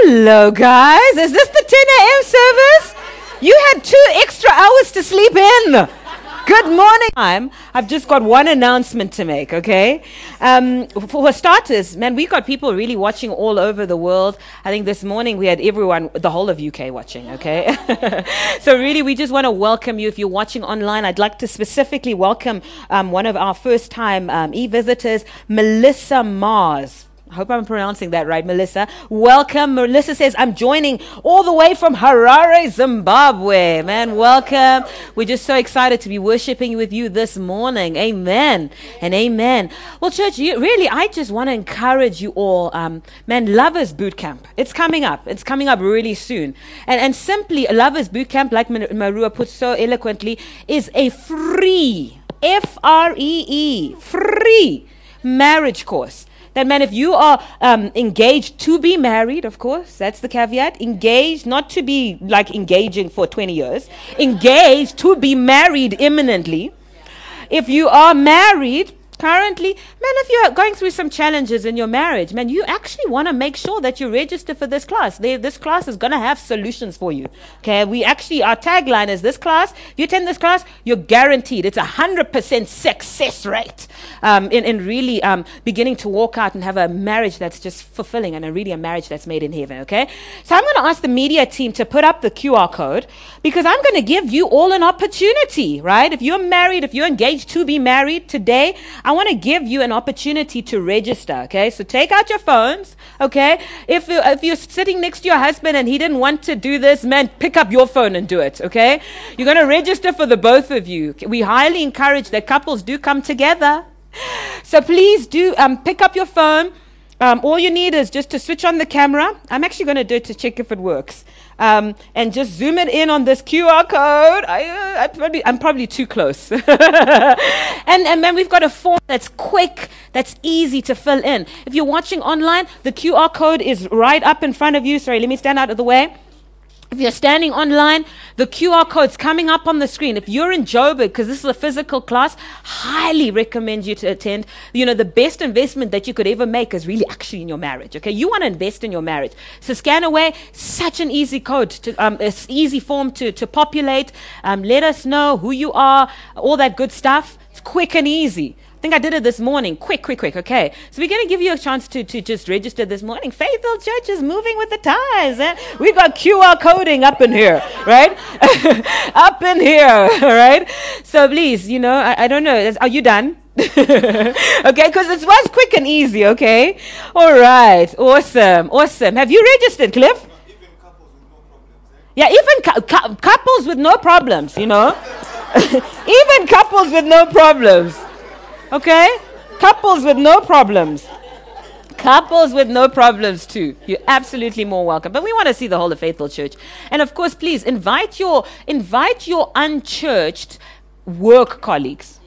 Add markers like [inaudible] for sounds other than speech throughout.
Hello, guys. Is this the 10 a.m. service? You had two extra hours to sleep in. Good morning. I've just got one announcement to make, okay? Um, for starters, man, we've got people really watching all over the world. I think this morning we had everyone, the whole of UK watching, okay? [laughs] so really, we just want to welcome you. If you're watching online, I'd like to specifically welcome um, one of our first time um, e-visitors, Melissa Mars. I hope I'm pronouncing that right, Melissa. Welcome. Melissa says, I'm joining all the way from Harare, Zimbabwe. Man, welcome. We're just so excited to be worshiping with you this morning. Amen and amen. Well, church, you, really, I just want to encourage you all. Um, man, Lovers Boot Camp. It's coming up. It's coming up really soon. And, and simply, Lovers Boot Camp, like Marua put so eloquently, is a free, F R E E, free marriage course that man, if you are um, engaged to be married, of course, that's the caveat. Engaged, not to be like engaging for 20 years, engaged to be married imminently. If you are married, currently, man, if you're going through some challenges in your marriage, man, you actually want to make sure that you register for this class. They, this class is going to have solutions for you. Okay, we actually, our tagline is this class, you attend this class, you're guaranteed. It's a 100% success rate um, in, in really um, beginning to walk out and have a marriage that's just fulfilling and a, really a marriage that's made in heaven. Okay, so I'm going to ask the media team to put up the QR code because I'm going to give you all an opportunity, right? If you're married, if you're engaged to be married today, I want to give you an opportunity to register, okay? So take out your phones, okay? If, you, if you're sitting next to your husband and he didn't want to do this, man, pick up your phone and do it, okay? You're going to register for the both of you. We highly encourage that couples do come together. So please do um, pick up your phone. Um, all you need is just to switch on the camera. I'm actually going to do it to check if it works. Um, and just zoom it in on this QR code. I, uh, I probably, I'm probably too close. [laughs] and, and then we've got a form that's quick, that's easy to fill in. If you're watching online, the QR code is right up in front of you. Sorry, let me stand out of the way. If you're standing online, the QR code's coming up on the screen. If you're in Joburg, because this is a physical class, highly recommend you to attend. You know, the best investment that you could ever make is really actually in your marriage. Okay, you want to invest in your marriage. So scan away. Such an easy code, to, um, it's easy form to to populate. Um, let us know who you are, all that good stuff. It's quick and easy. I think I did it this morning. Quick, quick, quick. Okay. So we're going to give you a chance to, to just register this morning. Faithful Church is moving with the times. Eh? We got QR coding up in here, right? [laughs] up in here, all [laughs] right? So please, you know, I, I don't know. Are you done? [laughs] okay, because it was quick and easy, okay? All right. Awesome. Awesome. Have you registered, Cliff? Yeah, even cou- cou- couples with no problems, you know? even couples with no problems. Okay? Couples with no problems. Couples with no problems too. You're absolutely more welcome. But we want to see the whole of Faithful Church. And of course, please invite your invite your unchurched work colleagues.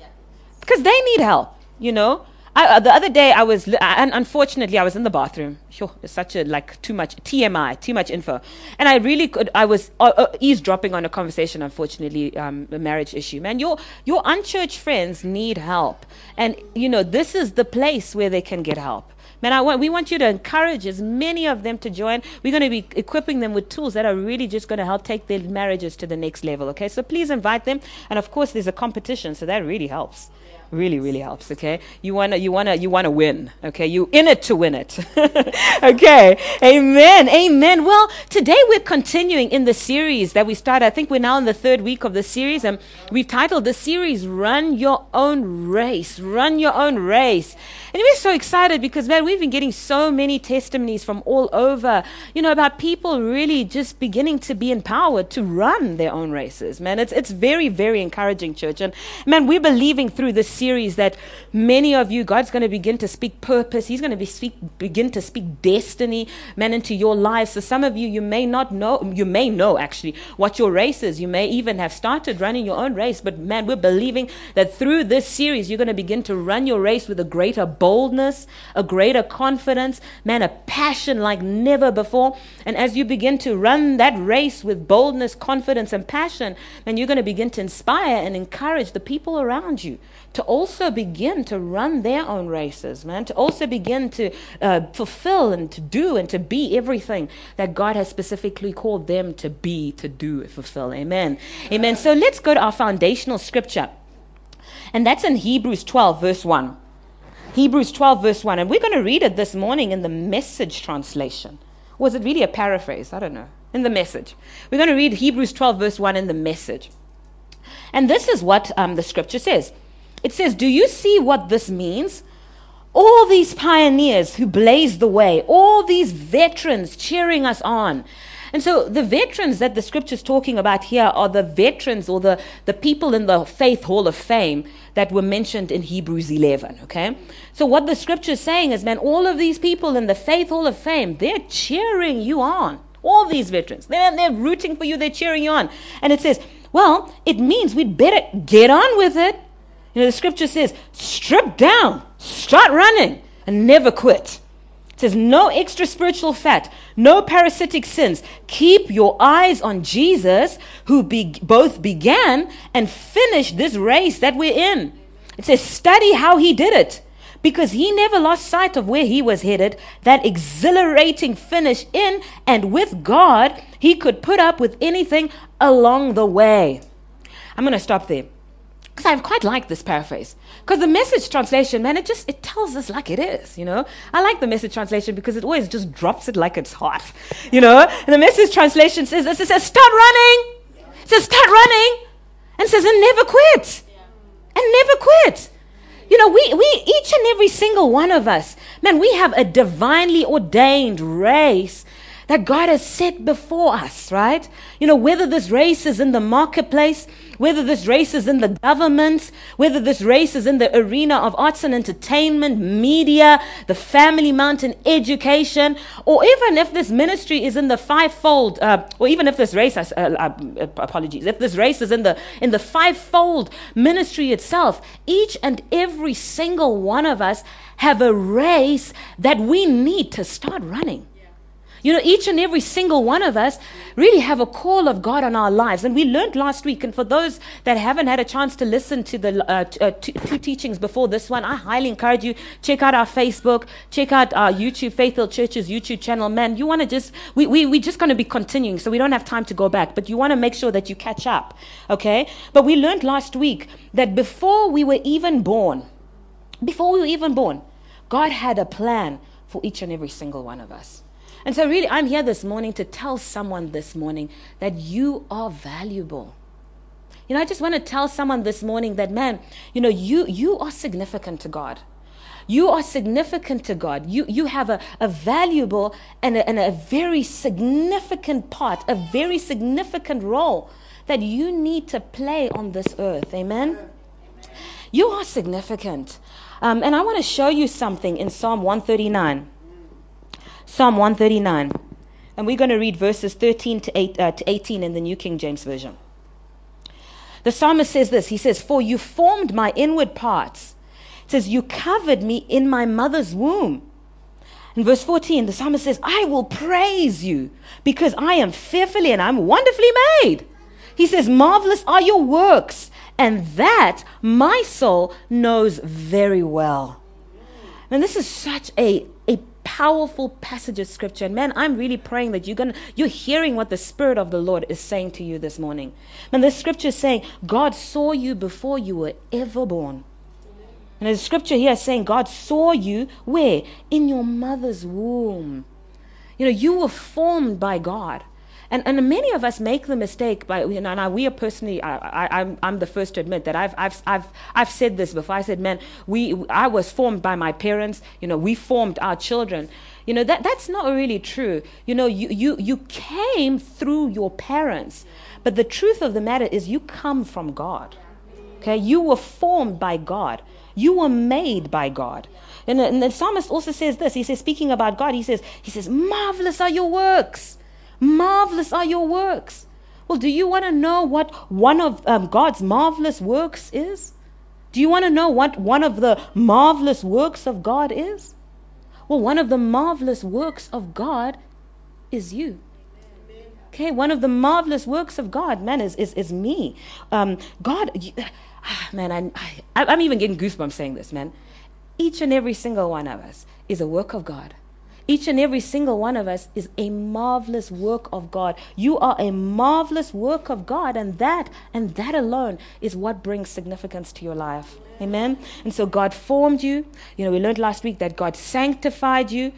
Because they need help, you know? I, uh, the other day, I was, and unfortunately, I was in the bathroom. Sure, it's such a like too much TMI, too much info, and I really could. I was uh, uh, eavesdropping on a conversation. Unfortunately, um, a marriage issue. Man, your your unchurched friends need help, and you know this is the place where they can get help. Man, I want, we want you to encourage as many of them to join. We're going to be equipping them with tools that are really just going to help take their marriages to the next level. Okay, so please invite them, and of course, there's a competition, so that really helps really really helps okay? You want to you want to you want to win okay? You in it to win it [laughs] okay? Amen amen. Well today we're continuing in the series that we started. I think we're now in the third week of the series and we've titled the series run your own race run your own race and we're so excited because man we've been getting so many testimonies from all over you know about people really just beginning to be empowered to run their own races man it's it's very very encouraging church and man we're believing through this series that many of you, God's going to begin to speak purpose. He's going to be speak, begin to speak destiny, man, into your lives. So some of you, you may not know, you may know actually what your race is. You may even have started running your own race. But man, we're believing that through this series, you're going to begin to run your race with a greater boldness, a greater confidence, man, a passion like never before. And as you begin to run that race with boldness, confidence, and passion, then you're going to begin to inspire and encourage the people around you to also begin to run their own races, man, to also begin to uh, fulfill and to do and to be everything that God has specifically called them to be, to do, and fulfill. Amen. Amen. So let's go to our foundational scripture. And that's in Hebrews 12, verse 1. Hebrews 12, verse 1. And we're going to read it this morning in the message translation. Was it really a paraphrase? I don't know. In the message. We're going to read Hebrews 12, verse 1 in the message. And this is what um, the scripture says it says, Do you see what this means? All these pioneers who blazed the way, all these veterans cheering us on. And so the veterans that the scripture's talking about here are the veterans or the, the people in the Faith Hall of Fame that were mentioned in Hebrews 11, okay? So what the scripture is saying is, man, all of these people in the Faith Hall of Fame, they're cheering you on. All these veterans, they're, they're rooting for you, they're cheering you on. And it says, well, it means we'd better get on with it. You know, the scripture says, strip down, start running, and never quit. It says, no extra spiritual fat, no parasitic sins. Keep your eyes on Jesus, who be- both began and finished this race that we're in. It says, study how he did it because he never lost sight of where he was headed, that exhilarating finish in and with God, he could put up with anything along the way. I'm going to stop there. Because I quite like this paraphrase. Because the message translation, man, it just it tells us like it is, you know. I like the message translation because it always just drops it like it's hot. [laughs] You know? And the message translation says this, it says, start running. It says, start running. And says, and never quit. And never quit. You know, we, we, each and every single one of us, man, we have a divinely ordained race that God has set before us, right? You know, whether this race is in the marketplace, whether this race is in the government, whether this race is in the arena of arts and entertainment, media, the family mountain, education, or even if this ministry is in the fivefold, uh, or even if this race, uh, uh, apologies, if this race is in the in the fivefold ministry itself, each and every single one of us have a race that we need to start running. You know, each and every single one of us really have a call of God on our lives. And we learned last week, and for those that haven't had a chance to listen to the uh, t- uh, t- two teachings before this one, I highly encourage you, check out our Facebook, check out our YouTube, Faithful Church's YouTube channel. Man, you want to just, we, we, we're just going to be continuing, so we don't have time to go back, but you want to make sure that you catch up, okay? But we learned last week that before we were even born, before we were even born, God had a plan for each and every single one of us. And so, really, I'm here this morning to tell someone this morning that you are valuable. You know, I just want to tell someone this morning that, man, you know, you, you are significant to God. You are significant to God. You, you have a, a valuable and a, and a very significant part, a very significant role that you need to play on this earth. Amen? You are significant. Um, and I want to show you something in Psalm 139. Psalm 139. And we're going to read verses 13 to, 8, uh, to 18 in the New King James Version. The psalmist says this He says, For you formed my inward parts. It says, You covered me in my mother's womb. In verse 14, the psalmist says, I will praise you because I am fearfully and I'm wonderfully made. He says, Marvelous are your works, and that my soul knows very well. And this is such a powerful passage of scripture. And man, I'm really praying that you're gonna you're hearing what the Spirit of the Lord is saying to you this morning. And the scripture is saying, God saw you before you were ever born. And the scripture here is saying, God saw you where? In your mother's womb. You know, you were formed by God. And, and many of us make the mistake by, you know, and we are personally, I, I, I'm, I'm the first to admit that I've, I've, I've, I've said this before. I said, man, we, I was formed by my parents. You know, we formed our children. You know, that, that's not really true. You know, you, you, you came through your parents. But the truth of the matter is you come from God. Okay, you were formed by God. You were made by God. And, and the psalmist also says this. He says, speaking about God, he says, he says, marvelous are your works. Marvelous are your works. Well, do you want to know what one of um, God's marvelous works is? Do you want to know what one of the marvelous works of God is? Well, one of the marvelous works of God is you. Okay, one of the marvelous works of God, man, is, is, is me. Um, God, you, ah, man, I, I, I'm even getting goosebumps saying this, man. Each and every single one of us is a work of God. Each and every single one of us is a marvelous work of God. You are a marvelous work of God, and that and that alone is what brings significance to your life. Amen. And so God formed you. You know, we learned last week that God sanctified you.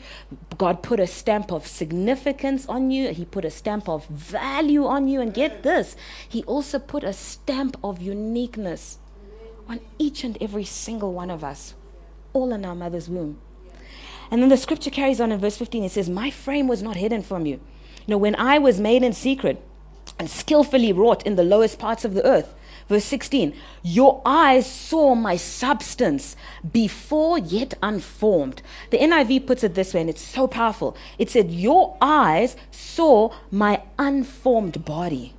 God put a stamp of significance on you. He put a stamp of value on you. And get this, He also put a stamp of uniqueness on each and every single one of us, all in our mother's womb. And then the scripture carries on in verse 15. It says, My frame was not hidden from you. You know, when I was made in secret and skillfully wrought in the lowest parts of the earth. Verse 16, your eyes saw my substance before yet unformed. The NIV puts it this way, and it's so powerful. It said, Your eyes saw my unformed body.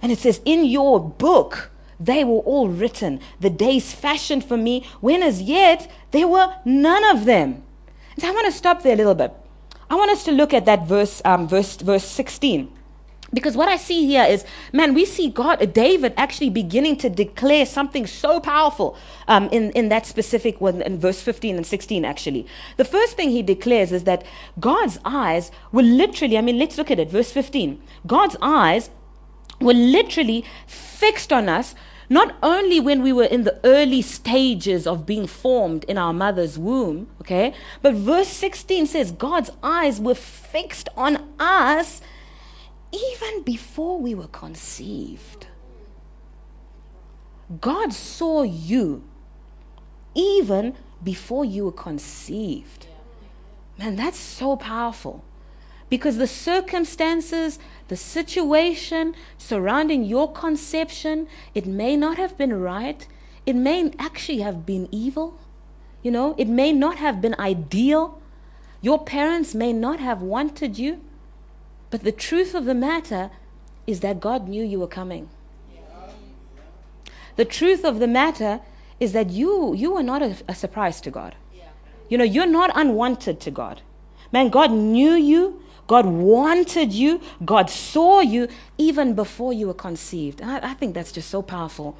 And it says, In your book, they were all written, the days fashioned for me, when as yet there were none of them. And so I want to stop there a little bit. I want us to look at that verse, um, verse, verse 16. Because what I see here is, man, we see God, David actually beginning to declare something so powerful um, in, in that specific one, in verse 15 and 16, actually. The first thing he declares is that God's eyes were literally, I mean, let's look at it, verse 15. God's eyes were literally fixed on us not only when we were in the early stages of being formed in our mother's womb, okay, but verse 16 says God's eyes were fixed on us even before we were conceived. God saw you even before you were conceived. Man, that's so powerful. Because the circumstances, the situation surrounding your conception, it may not have been right. It may actually have been evil. You know, it may not have been ideal. Your parents may not have wanted you. But the truth of the matter is that God knew you were coming. The truth of the matter is that you you are not a, a surprise to God. You know, you're not unwanted to God. Man, God knew you. God wanted you. God saw you even before you were conceived. I, I think that's just so powerful.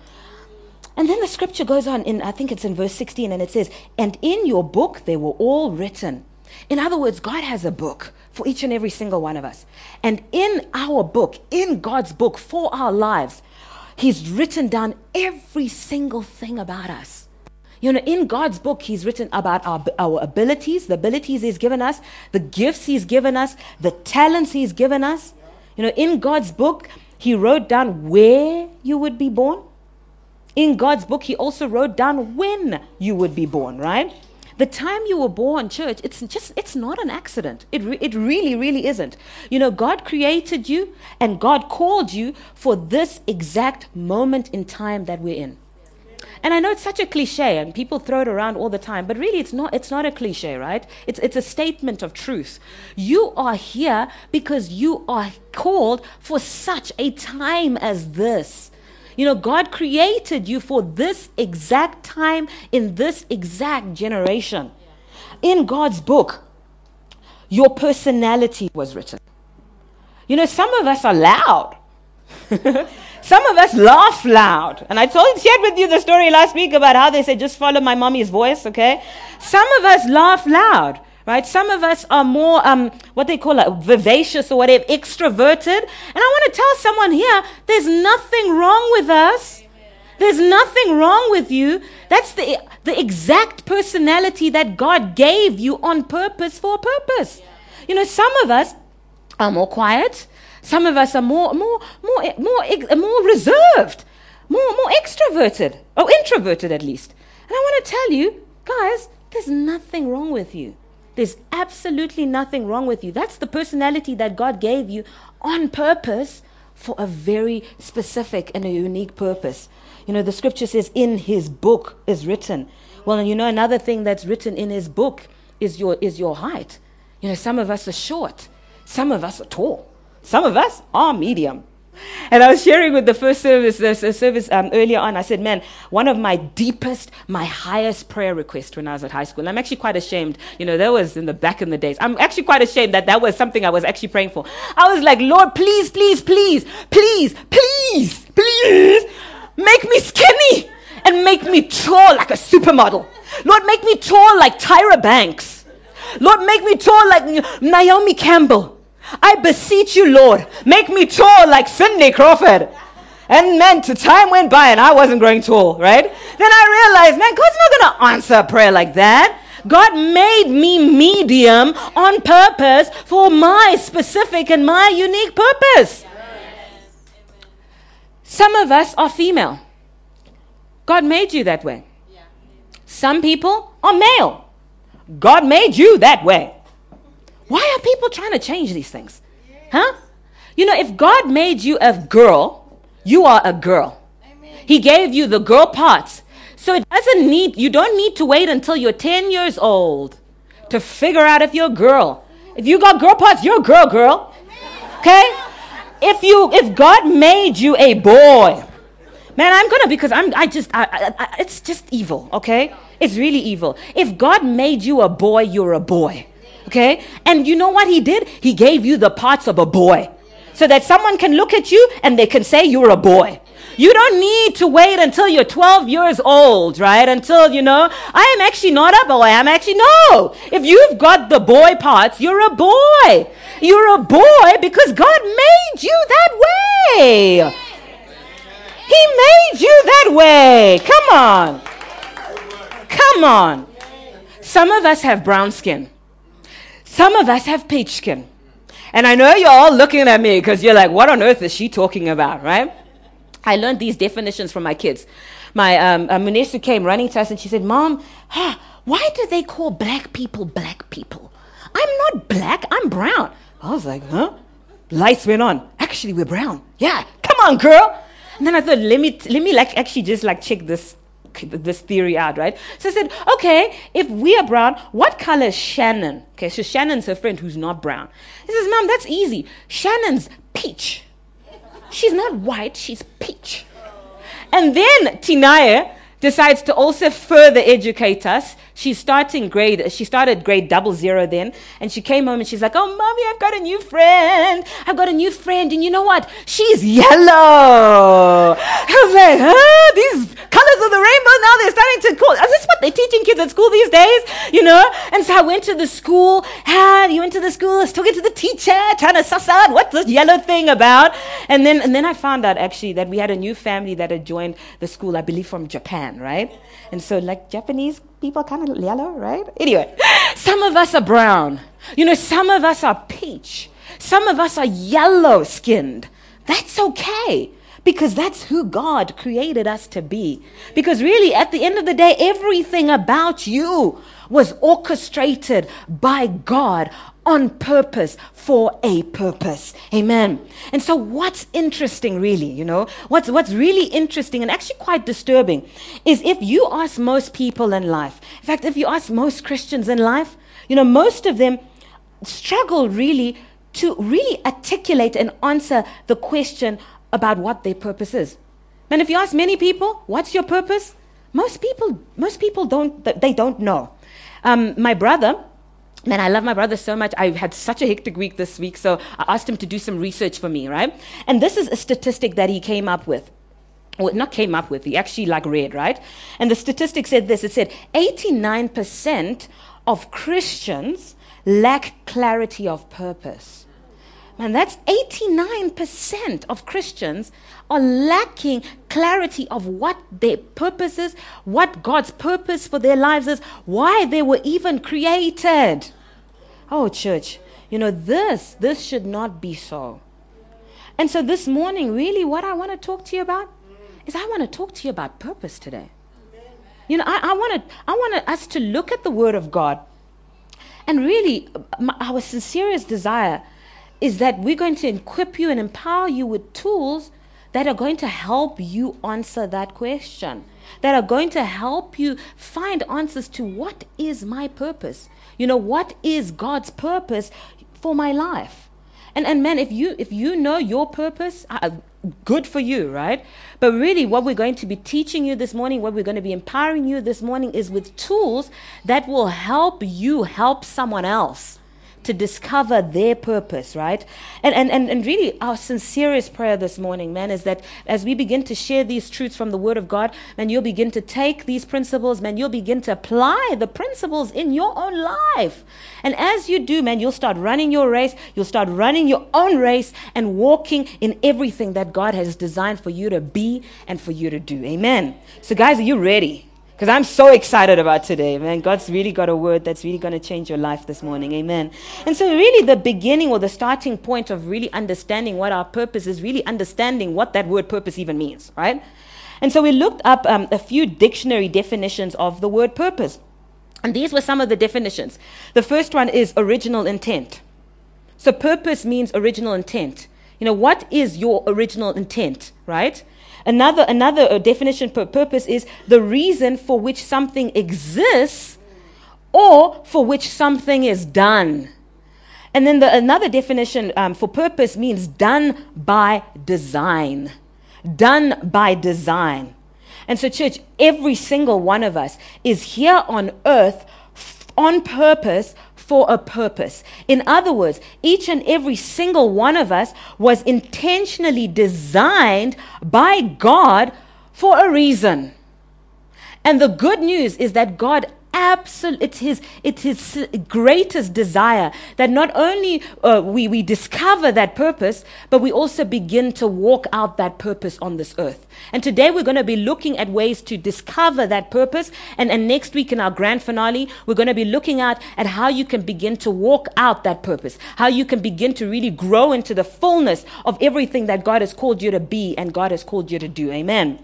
And then the scripture goes on in, I think it's in verse 16, and it says, And in your book they were all written. In other words, God has a book for each and every single one of us. And in our book, in God's book for our lives, He's written down every single thing about us. You know, in God's book, He's written about our, our abilities, the abilities He's given us, the gifts He's given us, the talents He's given us. You know, in God's book, He wrote down where you would be born. In God's book, He also wrote down when you would be born, right? The time you were born, church, it's just, it's not an accident. It, re- it really, really isn't. You know, God created you and God called you for this exact moment in time that we're in. And I know it's such a cliche and people throw it around all the time, but really it's not, it's not a cliche, right? It's, it's a statement of truth. You are here because you are called for such a time as this. You know, God created you for this exact time in this exact generation. In God's book, your personality was written. You know, some of us are loud. [laughs] some of us laugh loud. And I told shared with you the story last week about how they say just follow my mommy's voice, okay? Some of us laugh loud right? Some of us are more, um, what they call it, vivacious or whatever, extroverted. And I want to tell someone here, there's nothing wrong with us. There's nothing wrong with you. That's the, the exact personality that God gave you on purpose for a purpose. You know, some of us are more quiet. Some of us are more, more, more, more, more reserved, more, more extroverted, or introverted at least. And I want to tell you, guys, there's nothing wrong with you. There's absolutely nothing wrong with you. That's the personality that God gave you on purpose for a very specific and a unique purpose. You know, the scripture says, in his book is written. Well, and you know, another thing that's written in his book is your, is your height. You know, some of us are short, some of us are tall, some of us are medium. And I was sharing with the first service, the service um, earlier on. I said, "Man, one of my deepest, my highest prayer requests when I was at high school. And I'm actually quite ashamed. You know, that was in the back in the days. I'm actually quite ashamed that that was something I was actually praying for. I was like, Lord, please, please, please, please, please, please, make me skinny and make me tall like a supermodel. Lord, make me tall like Tyra Banks. Lord, make me tall like Naomi Campbell. I beseech you, Lord, make me tall like Cindy Crawford. And man, time went by and I wasn't growing tall, right? Then I realized, man, God's not going to answer a prayer like that. God made me medium on purpose for my specific and my unique purpose. Some of us are female. God made you that way. Some people are male. God made you that way. Why are people trying to change these things? Huh? You know, if God made you a girl, you are a girl. He gave you the girl parts. So it doesn't need, you don't need to wait until you're 10 years old to figure out if you're a girl. If you got girl parts, you're a girl, girl. Okay? If you, if God made you a boy, man, I'm gonna because I'm, I just, I, I, I, it's just evil. Okay? It's really evil. If God made you a boy, you're a boy. Okay? And you know what He did? He gave you the parts of a boy, so that someone can look at you and they can say you're a boy. You don't need to wait until you're 12 years old, right? Until, you know, I am actually not a boy. I'm actually, no. If you've got the boy parts, you're a boy. You're a boy because God made you that way. He made you that way. Come on. Come on. Some of us have brown skin. Some of us have peach skin. And I know you're all looking at me because you're like, what on earth is she talking about, right? I learned these definitions from my kids. My um, uh, Munesu came running to us and she said, Mom, huh, why do they call black people black people? I'm not black, I'm brown. I was like, huh? Lights went on. Actually, we're brown. Yeah, come on, girl. And then I thought, let me, let me like actually just like check this this theory out, right? So I said, okay, if we are brown, what color is Shannon? Okay, so Shannon's her friend who's not brown. He says, Mom, that's easy. Shannon's peach. She's not white, she's peach. And then Tinaya decides to also further educate us. She's starting grade, she started grade double zero then, and she came home and she's like, Oh, mommy, I've got a new friend. I've got a new friend, and you know what? She's yellow. [laughs] I was like, huh? These of the rainbow now they're starting to call. Is this what they're teaching kids at school these days? You know? And so I went to the school, ah, you went to the school, I was talking to the teacher, trying to suss out what's this yellow thing about. And then and then I found out actually that we had a new family that had joined the school, I believe from Japan, right? And so like Japanese people kind of yellow, right? Anyway, some of us are brown. You know, some of us are peach. Some of us are yellow skinned. That's okay because that's who God created us to be. Because really, at the end of the day, everything about you was orchestrated by God on purpose for a purpose. Amen. And so what's interesting really, you know, what's what's really interesting and actually quite disturbing is if you ask most people in life. In fact, if you ask most Christians in life, you know, most of them struggle really to really articulate and answer the question about what their purpose is. And if you ask many people, what's your purpose? Most people, most people don't, they don't know. Um, my brother, man, I love my brother so much. I've had such a hectic week this week, so I asked him to do some research for me, right? And this is a statistic that he came up with. Well, not came up with, he actually like read, right? And the statistic said this it said 89% of Christians lack clarity of purpose. Man, that's 89% of Christians are lacking clarity of what their purpose is, what God's purpose for their lives is, why they were even created. Oh, church, you know, this, this should not be so. And so this morning, really, what I want to talk to you about is I want to talk to you about purpose today. You know, I, I want I want us to look at the Word of God and really, my, our sincerest desire is that we're going to equip you and empower you with tools that are going to help you answer that question, that are going to help you find answers to what is my purpose? You know, what is God's purpose for my life? And, and man, if you if you know your purpose, uh, good for you, right? But really, what we're going to be teaching you this morning, what we're going to be empowering you this morning, is with tools that will help you help someone else to discover their purpose, right? And, and, and, and really, our sincerest prayer this morning, man, is that as we begin to share these truths from the Word of God, man, you'll begin to take these principles, man, you'll begin to apply the principles in your own life. And as you do, man, you'll start running your race, you'll start running your own race and walking in everything that God has designed for you to be and for you to do. Amen. So, guys, are you ready? Because I'm so excited about today, man. God's really got a word that's really going to change your life this morning. Amen. And so, really, the beginning or the starting point of really understanding what our purpose is, really understanding what that word purpose even means, right? And so, we looked up um, a few dictionary definitions of the word purpose. And these were some of the definitions. The first one is original intent. So, purpose means original intent. You know, what is your original intent, right? Another, another uh, definition per purpose is the reason for which something exists or for which something is done. And then the, another definition um, for purpose means done by design. Done by design. And so, church, every single one of us is here on earth f- on purpose for a purpose. In other words, each and every single one of us was intentionally designed by God for a reason. And the good news is that God absolutely it's his it's his greatest desire that not only uh, we we discover that purpose but we also begin to walk out that purpose on this earth. And today we're going to be looking at ways to discover that purpose and and next week in our grand finale we're going to be looking at at how you can begin to walk out that purpose how you can begin to really grow into the fullness of everything that God has called you to be and God has called you to do. Amen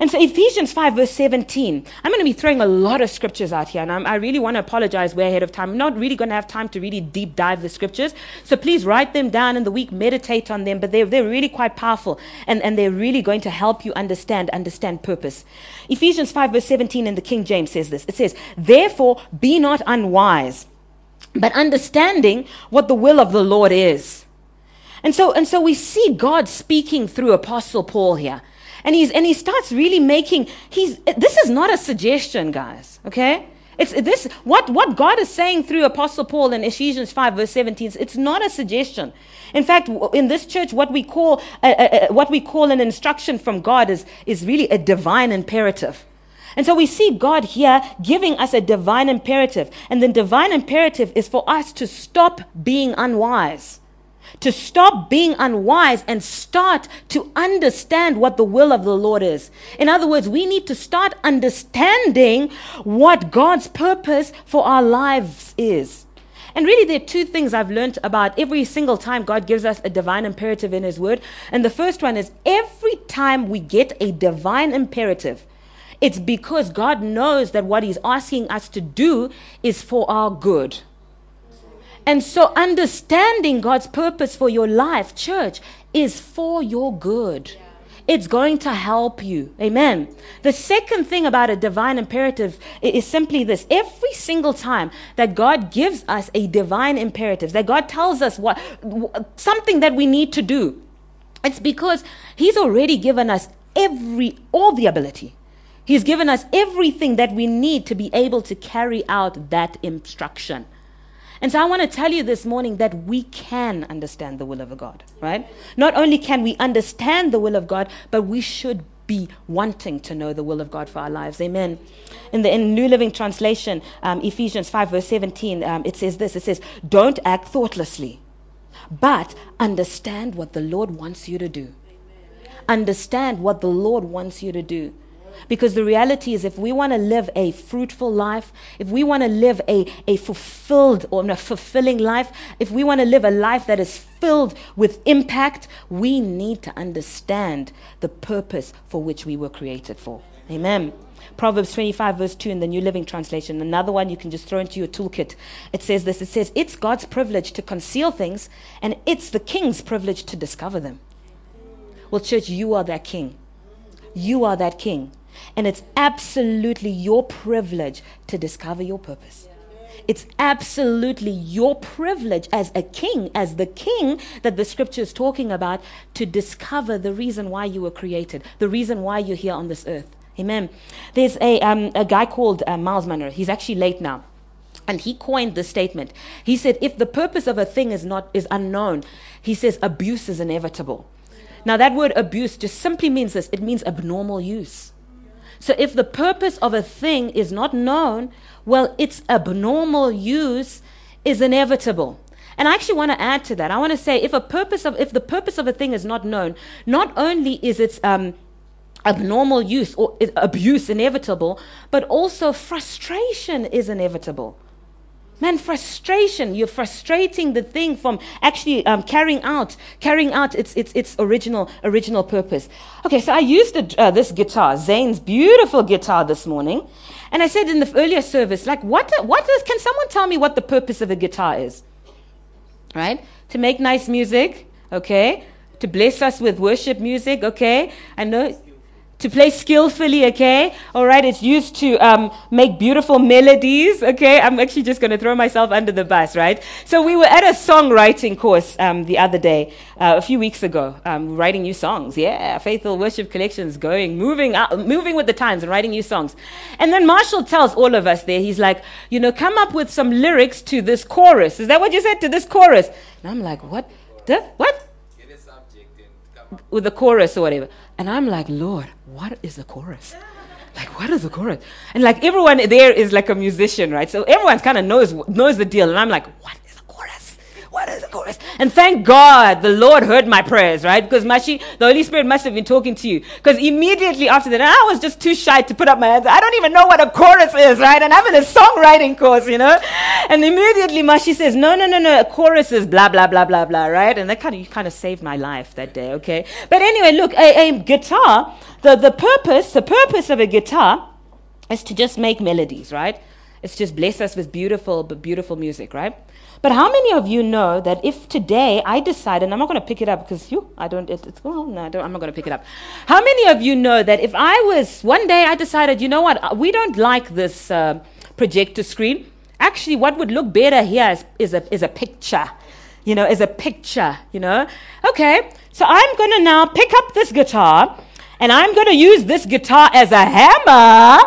and so Ephesians 5, verse 17, I'm going to be throwing a lot of scriptures out here, and I'm, i really want to apologize way ahead of time. I'm not really going to have time to really deep dive the scriptures. So please write them down in the week, meditate on them, but they're, they're really quite powerful, and, and they're really going to help you understand, understand purpose. Ephesians 5, verse 17 in the King James says this. It says, Therefore, be not unwise, but understanding what the will of the Lord is. And so, and so we see God speaking through Apostle Paul here. And he's and he starts really making he's this is not a suggestion, guys, okay? It's this what what God is saying through Apostle Paul in Ephesians 5 verse 17 it's not a suggestion. In fact, in this church what we call a, a, what we call an instruction from God is is really a divine imperative. And so we see God here giving us a divine imperative. And the divine imperative is for us to stop being unwise to stop being unwise and start to understand what the will of the Lord is. In other words, we need to start understanding what God's purpose for our lives is. And really, there are two things I've learned about every single time God gives us a divine imperative in His Word. And the first one is every time we get a divine imperative, it's because God knows that what He's asking us to do is for our good. And so, understanding God's purpose for your life, church, is for your good. It's going to help you. Amen. The second thing about a divine imperative is simply this. Every single time that God gives us a divine imperative, that God tells us what something that we need to do, it's because He's already given us every all the ability. He's given us everything that we need to be able to carry out that instruction. And so I want to tell you this morning that we can understand the will of God, right? Not only can we understand the will of God, but we should be wanting to know the will of God for our lives. Amen. In the in New Living Translation, um, Ephesians 5, verse 17, um, it says this it says, Don't act thoughtlessly, but understand what the Lord wants you to do. Understand what the Lord wants you to do. Because the reality is, if we want to live a fruitful life, if we want to live a, a fulfilled or a fulfilling life, if we want to live a life that is filled with impact, we need to understand the purpose for which we were created for. Amen. Proverbs 25, verse 2 in the New Living Translation. Another one you can just throw into your toolkit. It says this it says, It's God's privilege to conceal things, and it's the king's privilege to discover them. Well, church, you are that king. You are that king. And it's absolutely your privilege to discover your purpose. It's absolutely your privilege as a king, as the king that the scripture is talking about, to discover the reason why you were created, the reason why you're here on this earth. Amen. There's a, um, a guy called uh, Myles Munroe. He's actually late now. And he coined the statement. He said, if the purpose of a thing is not is unknown, he says abuse is inevitable. Now that word abuse just simply means this. It means abnormal use. So if the purpose of a thing is not known, well, its abnormal use is inevitable. And I actually want to add to that. I want to say if a purpose of if the purpose of a thing is not known, not only is its um, abnormal use or abuse inevitable, but also frustration is inevitable. Man, frustration. You're frustrating the thing from actually um, carrying out, carrying out its, its, its original, original purpose. Okay, so I used uh, this guitar, Zane's beautiful guitar this morning. And I said in the earlier service, like, what, what is, can someone tell me what the purpose of a guitar is? Right? To make nice music, okay? To bless us with worship music, okay? I know to play skillfully, okay? All right, it's used to um, make beautiful melodies, okay? I'm actually just going to throw myself under the bus, right? So we were at a songwriting course um, the other day, uh, a few weeks ago, um, writing new songs. Yeah, Faithful Worship Collections going, moving, out, moving with the times and writing new songs. And then Marshall tells all of us there, he's like, you know, come up with some lyrics to this chorus. Is that what you said to this chorus? And I'm like, what? The, what? with the chorus or whatever. And I'm like, Lord, what is the chorus? Like, what is the chorus? And like everyone there is like a musician, right? So everyone kind of knows knows the deal. And I'm like, what? A chorus? And thank God the Lord heard my prayers, right? Because Mashi, the Holy Spirit must have been talking to you. Because immediately after that, I was just too shy to put up my hands. I don't even know what a chorus is, right? And I'm in a songwriting course, you know? And immediately Mashi says, no, no, no, no, a chorus is blah, blah, blah, blah, blah, right? And that kind of, kind of saved my life that day, okay? But anyway, look, a, a guitar, the, the purpose, the purpose of a guitar is to just make melodies, right? It's just bless us with beautiful, but beautiful music, right? But how many of you know that if today I decide, and I'm not going to pick it up because you, I don't, it, it's, well, no, I I'm not going to pick it up. How many of you know that if I was, one day I decided, you know what, we don't like this uh, projector screen. Actually, what would look better here is, is, a, is a picture, you know, is a picture, you know. Okay, so I'm going to now pick up this guitar and I'm going to use this guitar as a hammer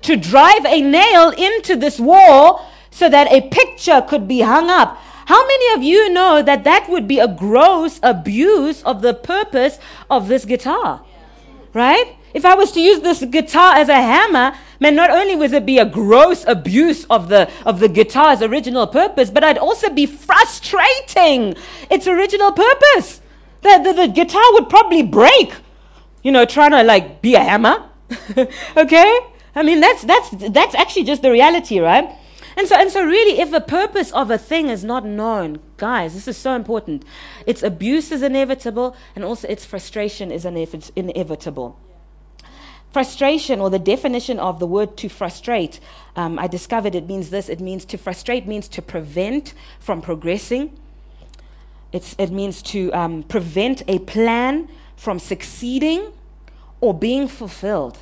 to drive a nail into this wall so that a picture could be hung up. How many of you know that that would be a gross abuse of the purpose of this guitar? Right? If I was to use this guitar as a hammer, man, not only would it be a gross abuse of the, of the guitar's original purpose, but I'd also be frustrating its original purpose. The, the, the guitar would probably break, you know, trying to like be a hammer. [laughs] okay? I mean, that's, that's, that's actually just the reality, right? And so, and so, really, if the purpose of a thing is not known, guys, this is so important. Its abuse is inevitable, and also its frustration is inev- inevitable. Frustration, or the definition of the word to frustrate, um, I discovered it means this. It means to frustrate means to prevent from progressing. It's, it means to um, prevent a plan from succeeding or being fulfilled.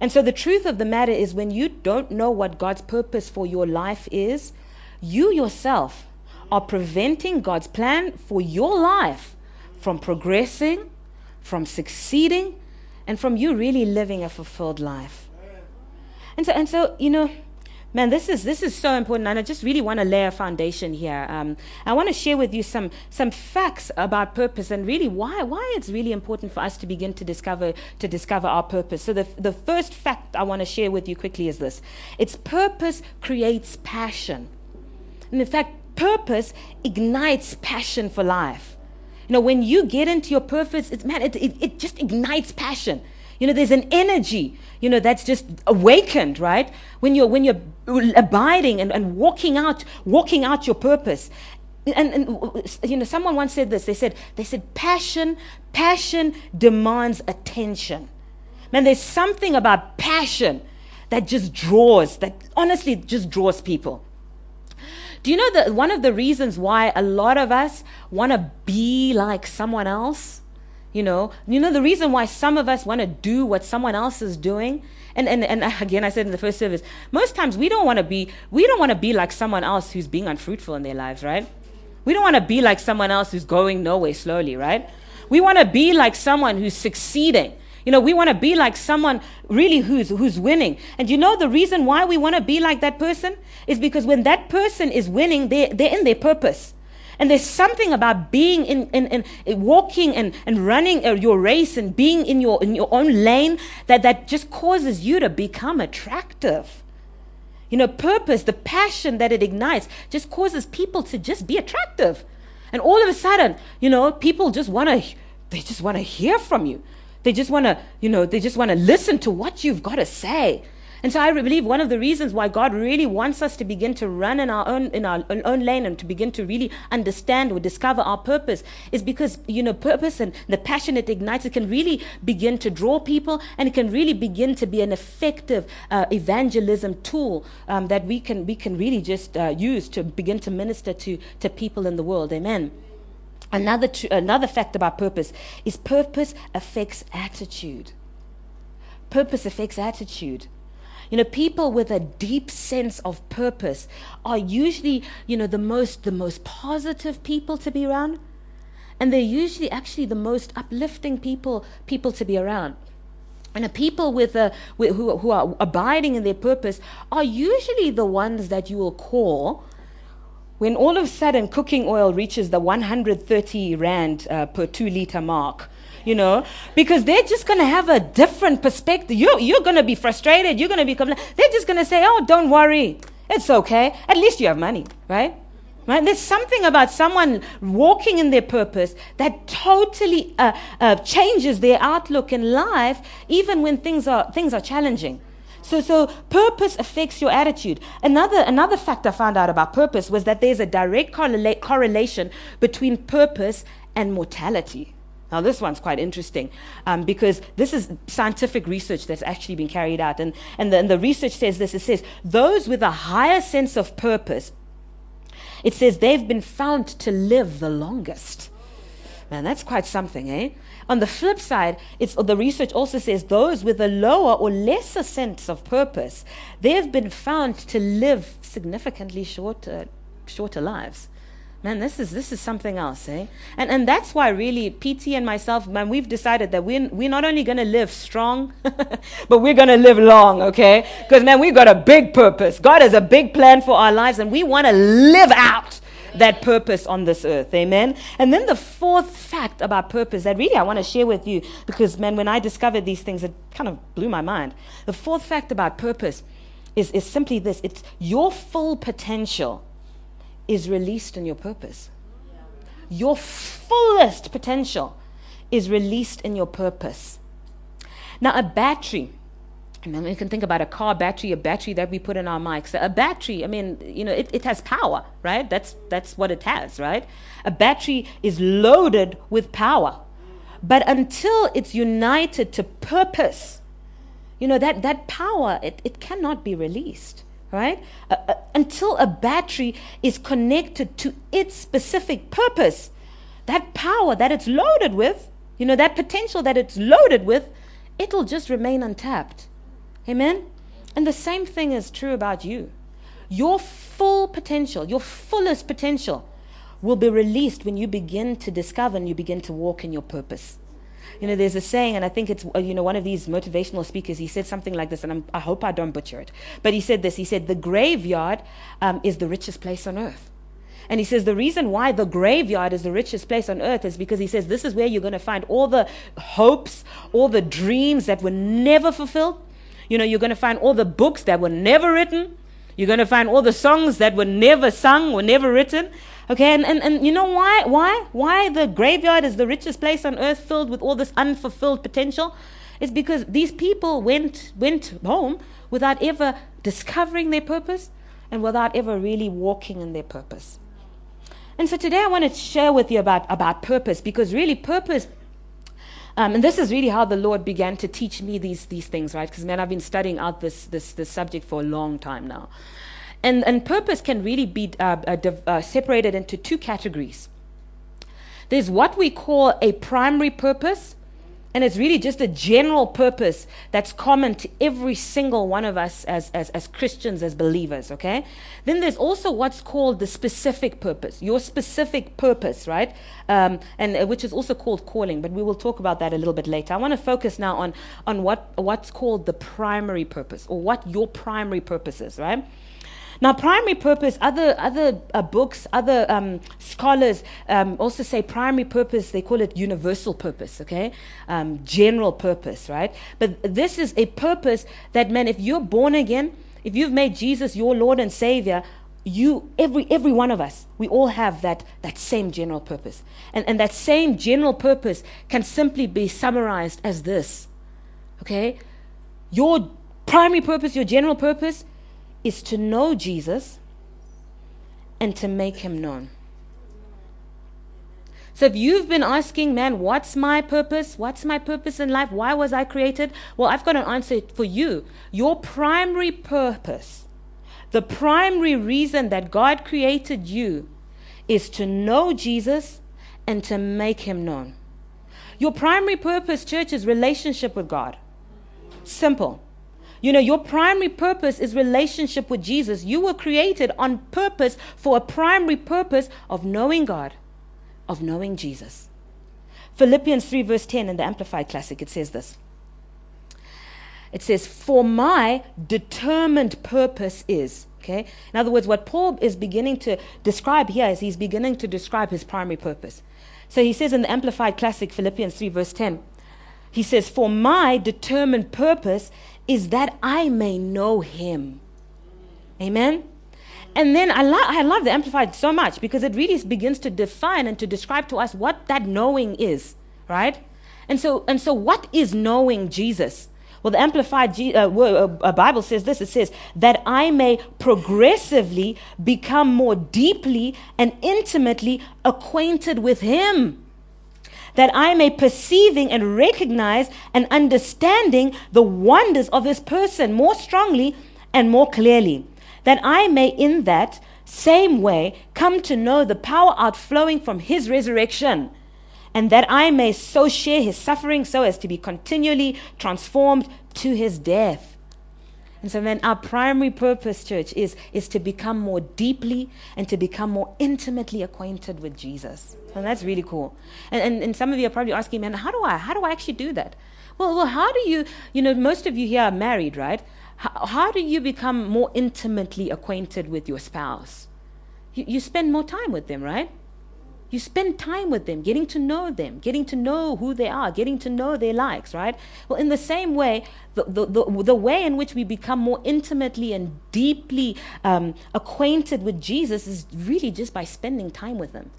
And so the truth of the matter is, when you don't know what God's purpose for your life is, you yourself are preventing God's plan for your life from progressing, from succeeding, and from you really living a fulfilled life. And so, and so, you know, man, this is this is so important, and I just really want to lay a foundation here. Um, I want to share with you some some facts about purpose and really why why it's really important for us to begin to discover to discover our purpose. So the the first fact I want to share with you quickly is this: its purpose creates passion, and in fact, purpose ignites passion for life. You know, when you get into your purpose, it's man, it, it, it just ignites passion. You know, there's an energy, you know, that's just awakened, right? When you're when you're abiding and, and walking out, walking out your purpose. And, and you know, someone once said this. They said, they said, passion, passion demands attention. Man, there's something about passion that just draws, that honestly just draws people. Do you know that one of the reasons why a lot of us want to be like someone else? You know, you know the reason why some of us want to do what someone else is doing? And, and, and [laughs] again, I said in the first service, most times we don't want to be, we don't want to be like someone else who's being unfruitful in their lives, right? We don't want to be like someone else who's going nowhere slowly, right? We want to be like someone who's succeeding. You know, we want to be like someone really who's, who's winning. And you know the reason why we want to be like that person is because when that person is winning, they're, they're in their purpose. And there's something about being in, in, in walking and, and running uh, your race and being in your, in your own lane that, that just causes you to become attractive. You know, purpose, the passion that it ignites, just causes people to just be attractive. And all of a sudden, you know, people just want to, they just want to hear from you. They just want to, you know, they just want to listen to what you've got to say. And so I believe one of the reasons why God really wants us to begin to run in our own in our own lane and to begin to really understand or discover our purpose is because you know purpose and the passion it ignites it can really begin to draw people and it can really begin to be an effective uh, evangelism tool um, that we can we can really just uh, use to begin to minister to to people in the world. Amen. Another tr- another fact about purpose is purpose affects attitude. Purpose affects attitude. You know, people with a deep sense of purpose are usually, you know, the most the most positive people to be around. And they're usually actually the most uplifting people people to be around. And people with, a, with who, who are abiding in their purpose are usually the ones that you will call when all of a sudden cooking oil reaches the 130 rand uh, per two liter mark you know, because they're just going to have a different perspective. You're, you're going to be frustrated. You're going to be, compl- they're just going to say, oh, don't worry. It's okay. At least you have money, right? Right? There's something about someone walking in their purpose that totally uh, uh, changes their outlook in life, even when things are, things are challenging. So, so purpose affects your attitude. Another, another fact I found out about purpose was that there's a direct correla- correlation between purpose and mortality. Now, this one's quite interesting um, because this is scientific research that's actually been carried out. And, and, the, and the research says this it says, those with a higher sense of purpose, it says they've been found to live the longest. Man, that's quite something, eh? On the flip side, it's, the research also says those with a lower or lesser sense of purpose, they've been found to live significantly shorter, shorter lives. Man, this is this is something else, eh? And and that's why really PT and myself, man, we've decided that we're we're not only gonna live strong, [laughs] but we're gonna live long, okay? Because man, we've got a big purpose. God has a big plan for our lives, and we want to live out that purpose on this earth. Amen. And then the fourth fact about purpose that really I want to share with you, because man, when I discovered these things, it kind of blew my mind. The fourth fact about purpose is, is simply this it's your full potential is released in your purpose. Your fullest potential is released in your purpose. Now, a battery, I mean, you can think about a car battery, a battery that we put in our mics. A battery, I mean, you know, it, it has power, right? That's, that's what it has, right? A battery is loaded with power. But until it's united to purpose, you know, that, that power, it, it cannot be released right? Uh, uh, until a battery is connected to its specific purpose, that power that it's loaded with, you know, that potential that it's loaded with, it'll just remain untapped. Amen? And the same thing is true about you. Your full potential, your fullest potential, will be released when you begin to discover and you begin to walk in your purpose. You know, there's a saying, and I think it's, uh, you know, one of these motivational speakers, he said something like this, and I'm, i hope I don't butcher it. But he said this he said, The graveyard um, is the richest place on earth. And he says the reason why the graveyard is the richest place on earth is because he says this is where you're going to find all the hopes, all the dreams that were never fulfilled. You know, you're going to find all the books that were never written. You're going to find all the songs that were never sung, were never written. Okay, and, and, and you know why? Why? Why the graveyard is the richest place on earth filled with all this unfulfilled potential? It's because these people went, went home without ever discovering their purpose and without ever really walking in their purpose. And so today I want to share with you about, about purpose because really purpose Um, and this is really how the Lord began to teach me these, these things, right? Because, man, I've been studying out this, this, this subject for a long time now. And, and purpose can really be uh, uh, uh, separated into two categories. There's what we call a primary purpose, and it's really just a general purpose that's common to every single one of us as, as, as Christians, as believers, okay? Then there's also what's called the specific purpose, your specific purpose, right? Um, and uh, which is also called calling, but we will talk about that a little bit later. I want to focus now on, on what, what's called the primary purpose, or what your primary purpose is, right? Now, primary purpose, other, other uh, books, other um, scholars um, also say primary purpose, they call it universal purpose, okay? Um, general purpose, right? But this is a purpose that, man, if you're born again, if you've made Jesus your Lord and Savior, you every every one of us we all have that that same general purpose and and that same general purpose can simply be summarized as this okay your primary purpose your general purpose is to know Jesus and to make him known. So if you've been asking, man, what's my purpose? What's my purpose in life? Why was I created? Well, I've got an answer for you. Your primary purpose, the primary reason that God created you is to know Jesus and to make him known. Your primary purpose, church, is relationship with God. Simple. You know, your primary purpose is relationship with Jesus. You were created on purpose for a primary purpose of knowing God, of knowing Jesus. Philippians 3, verse 10 in the Amplified Classic, it says this. It says, For my determined purpose is. Okay? In other words, what Paul is beginning to describe here is he's beginning to describe his primary purpose. So he says in the Amplified Classic, Philippians 3, verse 10, he says, For my determined purpose is that I may know him. Amen? And then I, lo- I love the Amplified so much because it really begins to define and to describe to us what that knowing is, right? And so, and so what is knowing Jesus? Well, the Amplified G- uh, uh, Bible says this it says, that I may progressively become more deeply and intimately acquainted with Him that I may perceiving and recognize and understanding the wonders of this person more strongly and more clearly, that I may in that same way come to know the power outflowing from his resurrection, and that I may so share his suffering so as to be continually transformed to his death. And so then our primary purpose, church, is, is to become more deeply and to become more intimately acquainted with Jesus. And that's really cool. And, and, and some of you are probably asking, man, how do I, how do I actually do that? Well, well, how do you, you know, most of you here are married, right? How, how do you become more intimately acquainted with your spouse? You, you spend more time with them, right? You spend time with them, getting to know them, getting to know who they are, getting to know their likes, right? Well, in the same way, the, the, the, the way in which we become more intimately and deeply um, acquainted with Jesus is really just by spending time with them,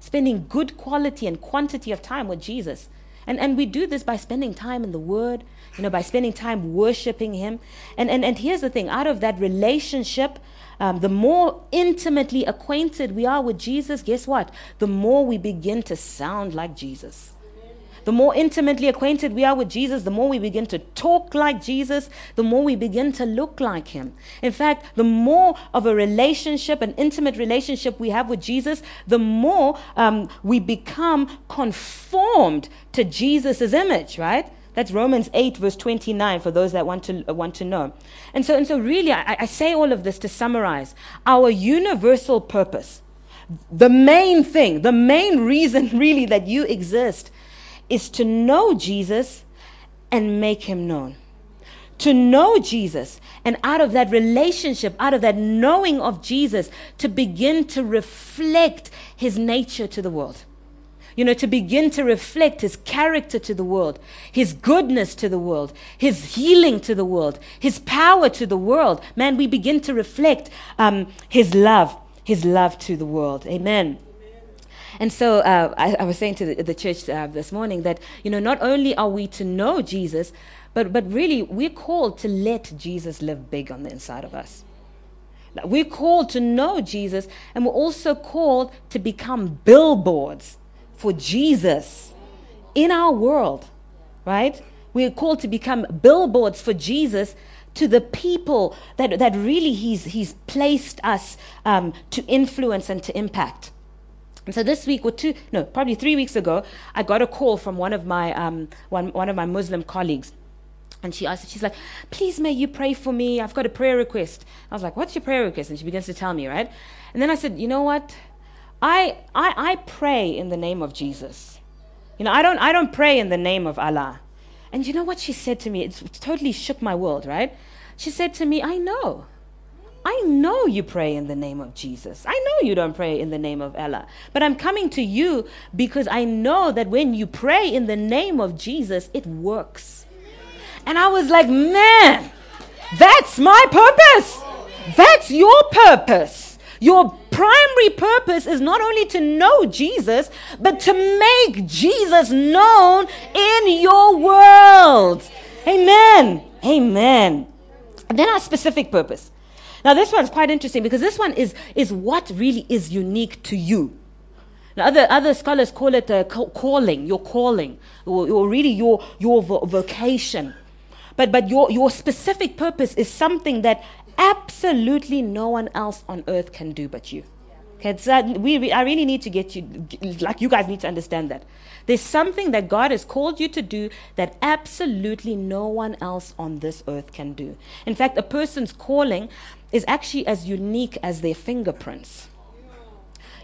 spending good quality and quantity of time with Jesus. And, and we do this by spending time in the Word, you know, by spending time worshiping Him. And, and, and here's the thing out of that relationship, um, the more intimately acquainted we are with Jesus, guess what? The more we begin to sound like Jesus. The more intimately acquainted we are with Jesus, the more we begin to talk like Jesus, the more we begin to look like Him. In fact, the more of a relationship, an intimate relationship we have with Jesus, the more um, we become conformed to Jesus' image, right? That's Romans 8, verse 29, for those that want to, uh, want to know. And so, and so really, I, I say all of this to summarize our universal purpose. The main thing, the main reason [laughs] really that you exist is to know Jesus and make him known. To know Jesus, and out of that relationship, out of that knowing of Jesus, to begin to reflect his nature to the world you know, to begin to reflect his character to the world, his goodness to the world, his healing to the world, his power to the world. Man, we begin to reflect um, his love, his love to the world. Amen. And so uh, I, I, was saying to the, the church uh, this morning that, you know, not only are we to know Jesus, but, but really we're called to let Jesus live big on the inside of us. We're called to know Jesus, and we're also called to become billboards for Jesus in our world. right? We're called to become billboards for Jesus to the people that, that really he's, he's placed us um, to influence and to impact. And so this week or two, no, probably three weeks ago, I got a call from one of my, um, one, one of my Muslim colleagues. And she asked, she's like, please may you pray for me? I've got a prayer request. I was like, what's your prayer request? And she begins to tell me, right? And then I said, you know what? I, I, I pray in the name of Jesus. You know, I don't, I don't pray in the name of Allah. And you know what she said to me? It totally shook my world, right? She said to me, I know. I know you pray in the name of Jesus. I know you don't pray in the name of Allah. But I'm coming to you because I know that when you pray in the name of Jesus, it works. And I was like, man, that's my purpose. That's your purpose. Your primary purpose is not only to know Jesus, but to make Jesus known in your world. Amen. Amen. And then our specific purpose. Now, this one's quite interesting because this one is, is what really is unique to you. Now, other, other scholars call it a calling, your calling, or, or really your, your vo- vocation. But, but your, your specific purpose is something that absolutely no one else on earth can do but you. Okay, so we, I really need to get you, like you guys need to understand that. There's something that God has called you to do that absolutely no one else on this earth can do. In fact, a person's calling is actually as unique as their fingerprints.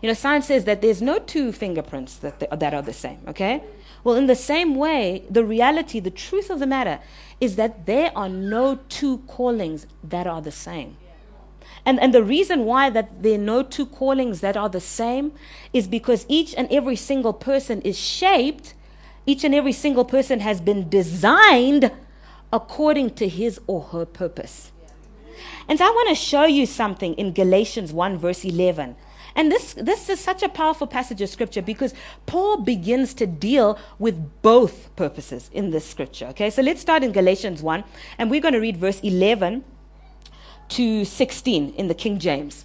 You know, science says that there's no two fingerprints that, that are the same, okay? Well, in the same way, the reality, the truth of the matter is that there are no two callings that are the same. And, and the reason why that there are no two callings that are the same is because each and every single person is shaped, each and every single person has been designed according to his or her purpose. And so I want to show you something in Galatians 1, verse 11. And this, this is such a powerful passage of scripture because Paul begins to deal with both purposes in this scripture. Okay, so let's start in Galatians 1, and we're going to read verse 11 to 16 in the King James.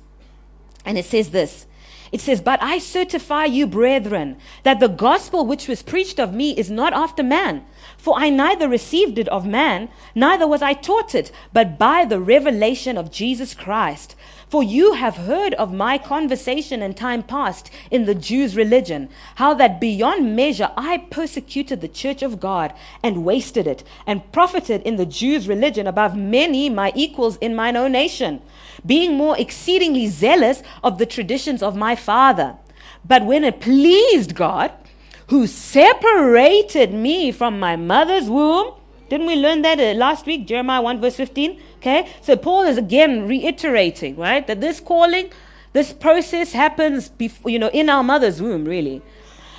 And it says this it says, But I certify you, brethren, that the gospel which was preached of me is not after man. For I neither received it of man, neither was I taught it, but by the revelation of Jesus Christ. For you have heard of my conversation in time past in the Jews' religion, how that beyond measure I persecuted the church of God and wasted it, and profited in the Jews' religion above many my equals in mine own nation, being more exceedingly zealous of the traditions of my father. But when it pleased God, who separated me from my mother's womb, didn't we learn that uh, last week, Jeremiah 1, verse 15? Okay, so Paul is again reiterating, right, that this calling, this process happens before, you know, in our mother's womb, really.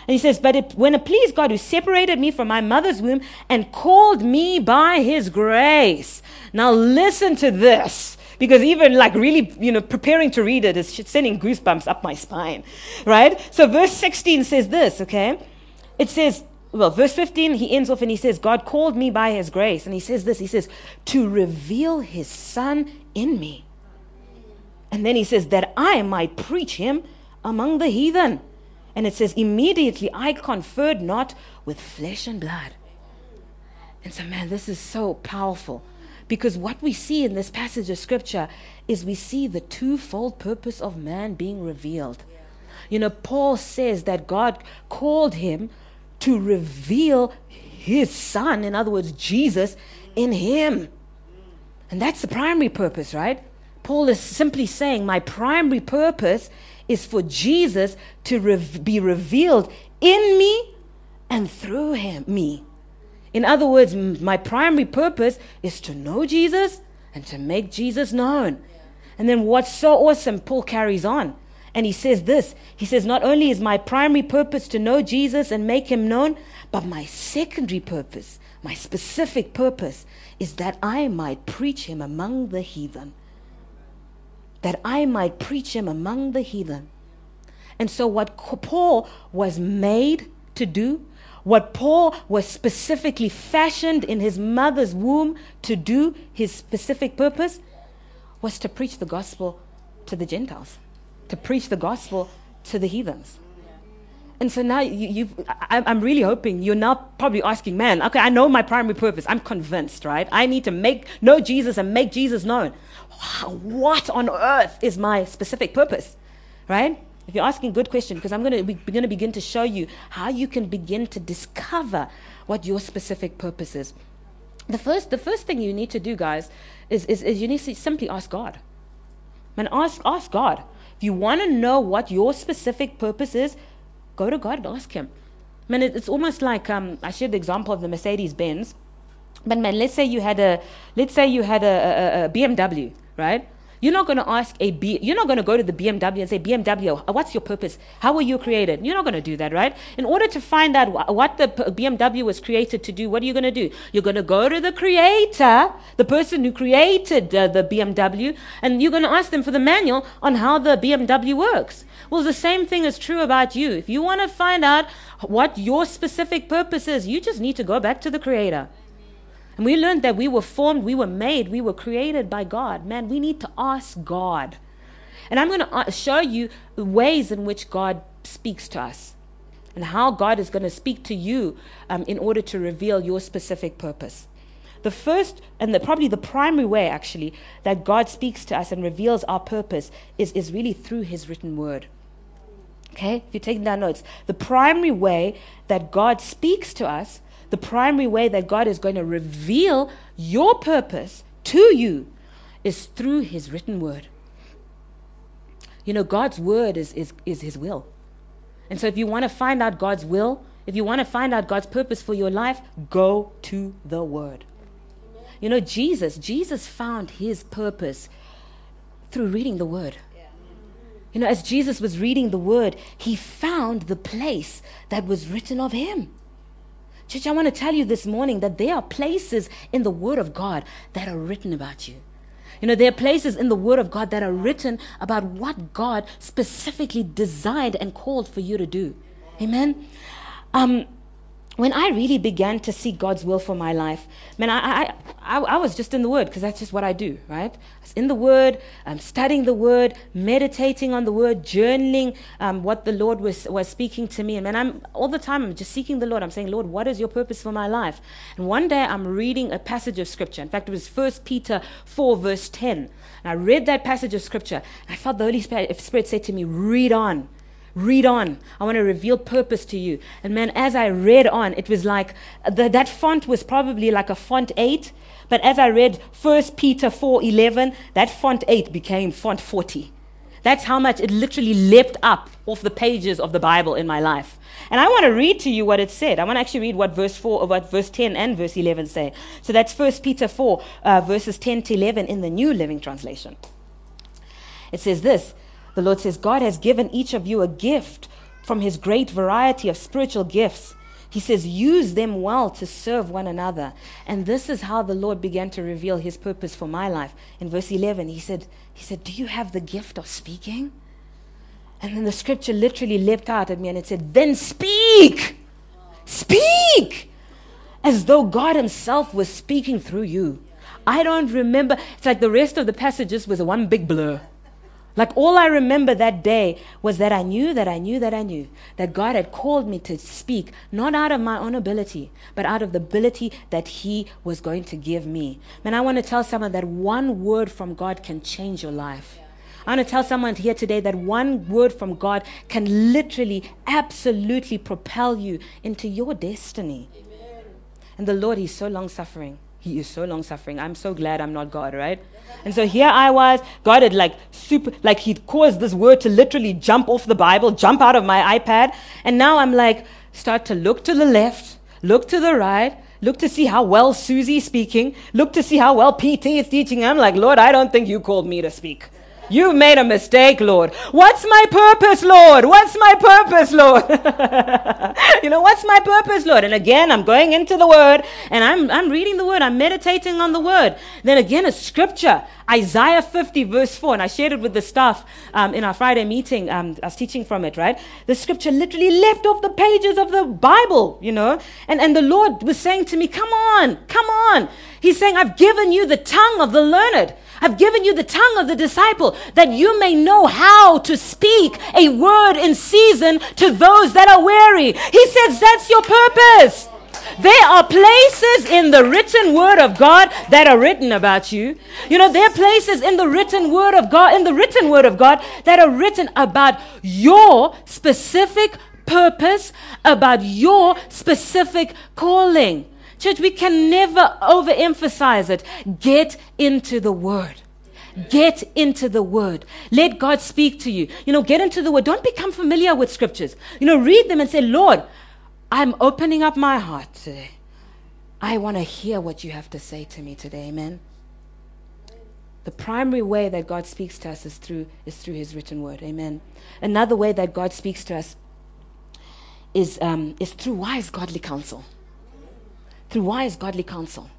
And he says, But it, when it pleased God who separated me from my mother's womb and called me by his grace. Now listen to this. Because even like really, you know, preparing to read it is sending goosebumps up my spine, right? So verse 16 says this, okay? It says, well, verse 15, he ends off and he says, God called me by his grace. And he says this, he says, to reveal his son in me. And then he says, that I might preach him among the heathen. And it says, immediately I conferred not with flesh and blood. And so, man, this is so powerful. Because what we see in this passage of scripture is we see the twofold purpose of man being revealed. You know, Paul says that God called him to reveal his son, in other words, Jesus, in him. And that's the primary purpose, right? Paul is simply saying, My primary purpose is for Jesus to rev- be revealed in me and through him, me. In other words, m- my primary purpose is to know Jesus and to make Jesus known. And then what's so awesome, Paul carries on. And he says this He says, Not only is my primary purpose to know Jesus and make him known, but my secondary purpose, my specific purpose, is that I might preach him among the heathen. That I might preach him among the heathen. And so, what Paul was made to do, what Paul was specifically fashioned in his mother's womb to do, his specific purpose, was to preach the gospel to the Gentiles to preach the gospel to the heathens. And so now you, I, I'm really hoping you're now probably asking, man, okay, I know my primary purpose. I'm convinced, right? I need to make know Jesus and make Jesus known. What on earth is my specific purpose, right? If you're asking a good question, because I'm going to going to begin to show you how you can begin to discover what your specific purpose is. The first, the first thing you need to do, guys, is, is, is you need to simply ask God. Man, ask, ask God. You want to know what your specific purpose is, go to God and ask Him. Man, it, it's almost like um, I shared the example of the Mercedes Benz. But man, let's say you had a let's say you had a, a, a BMW, right? You're not going to ask a B, you're not going to go to the BMW and say, BMW, what's your purpose? How were you created? You're not going to do that, right? In order to find out wh- what the BMW was created to do, what are you going to do? You're going to go to the creator, the person who created uh, the BMW, and you're going to ask them for the manual on how the BMW works. Well, the same thing is true about you. If you want to find out what your specific purpose is, you just need to go back to the creator. And we learned that we were formed, we were made, we were created by God. Man, we need to ask God. And I'm going to uh, show you ways in which God speaks to us and how God is going to speak to you um, in order to reveal your specific purpose. The first and the, probably the primary way, actually, that God speaks to us and reveals our purpose is, is really through His written word. Okay, if you're taking down notes, the primary way that God speaks to us the primary way that God is going to reveal your purpose to you is through His written word. You know, God's word is, is, is His will. And so if you want to find out God's will, if you want to find out God's purpose for your life, go to the word. You know, Jesus, Jesus found his purpose through reading the word. You know, as Jesus was reading the word, he found the place that was written of him. Church, I want to tell you this morning that there are places in the Word of God that are written about you. You know, there are places in the Word of God that are written about what God specifically designed and called for you to do. Amen. Um, when I really began to see God's will for my life, man, I, I, I, I was just in the Word because that's just what I do, right? I was in the Word, um, studying the Word, meditating on the Word, journaling um, what the Lord was, was speaking to me. And man, I'm all the time, I'm just seeking the Lord. I'm saying, Lord, what is your purpose for my life? And one day I'm reading a passage of Scripture. In fact, it was 1 Peter 4, verse 10. And I read that passage of Scripture. And I felt the Holy Spirit, Spirit say to me, read on. Read on. I want to reveal purpose to you. And man, as I read on, it was like the, that font was probably like a font 8. But as I read 1 Peter 4:11, that font 8 became font 40. That's how much it literally leapt up off the pages of the Bible in my life. And I want to read to you what it said. I want to actually read what verse 4, or what verse 10 and verse 11 say. So that's 1 Peter 4, uh, verses 10 to 11 in the New Living Translation. It says this the Lord says, God has given each of you a gift from his great variety of spiritual gifts. He says, use them well to serve one another. And this is how the Lord began to reveal his purpose for my life. In verse 11, he said, he said, Do you have the gift of speaking? And then the scripture literally leapt out at me and it said, Then speak! Speak! As though God Himself was speaking through you. I don't remember. It's like the rest of the passages was one big blur. Like all I remember that day was that I knew that I knew that I knew that God had called me to speak, not out of my own ability, but out of the ability that He was going to give me. Man, I want to tell someone that one word from God can change your life. I want to tell someone here today that one word from God can literally, absolutely propel you into your destiny. And the Lord, He's so long suffering. He is so long suffering. I'm so glad I'm not God, right? And so here I was, God had like super, like He'd caused this word to literally jump off the Bible, jump out of my iPad. And now I'm like, start to look to the left, look to the right, look to see how well Susie's speaking, look to see how well PT is teaching. I'm like, Lord, I don't think you called me to speak. You've made a mistake, Lord. What's my purpose, Lord? What's my purpose, Lord? [laughs] you know, what's my purpose, Lord? And again, I'm going into the word and I'm, I'm reading the word. I'm meditating on the word. Then again, a scripture, Isaiah 50 verse 4. And I shared it with the staff um, in our Friday meeting. Um, I was teaching from it, right? The scripture literally left off the pages of the Bible, you know? And, and the Lord was saying to me, come on, come on. He's saying, I've given you the tongue of the learned. I've given you the tongue of the disciple that you may know how to speak a word in season to those that are weary. He says that's your purpose. There are places in the written word of God that are written about you. You know, there are places in the written word of God, in the written word of God that are written about your specific purpose, about your specific calling. Church, we can never overemphasize it. Get into the word. Get into the word. Let God speak to you. You know, get into the word. Don't become familiar with scriptures. You know, read them and say, Lord, I'm opening up my heart today. I want to hear what you have to say to me today. Amen. The primary way that God speaks to us is through, is through His written word. Amen. Another way that God speaks to us is, um, is through wise godly counsel through wise godly counsel.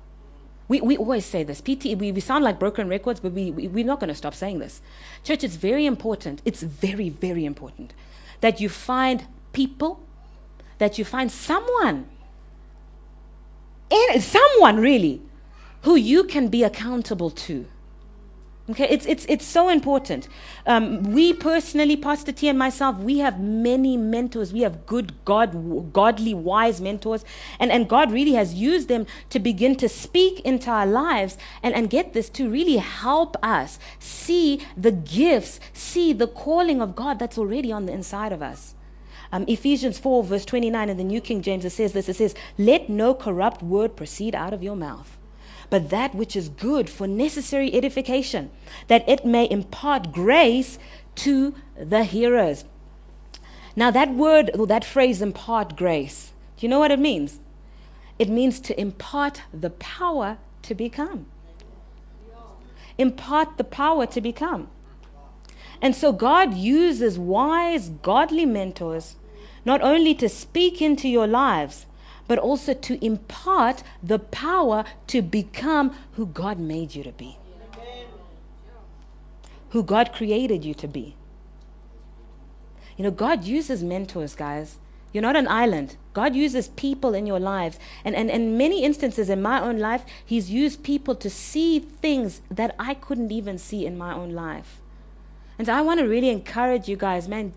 We, we always say this. PT, we, we sound like broken records, but we, we, we're not going to stop saying this. Church, it's very important. It's very, very important that you find people, that you find someone, in, someone really, who you can be accountable to. Okay, it's, it's, it's so important. Um, we personally, Pastor T and myself, we have many mentors. We have good, God, godly, wise mentors. And, and God really has used them to begin to speak into our lives and, and get this to really help us see the gifts, see the calling of God that's already on the inside of us. Um, Ephesians 4, verse 29 in the New King James, it says this it says, Let no corrupt word proceed out of your mouth but that which is good for necessary edification, that it may impart grace to the hearers. Now, that word, or that phrase, impart grace, do you know what it means? It means to impart the power to become. Impart the power to become. And so, God uses wise, godly mentors not only to speak into your lives, but also to impart the power to become who God made you to be, who God created you to be. You know, God uses mentors, guys. You're not an island. God uses people in your lives. And, and, and many instances in my own life, He's used people to see things that I couldn't even see in my own life. And I want to really encourage you guys, man.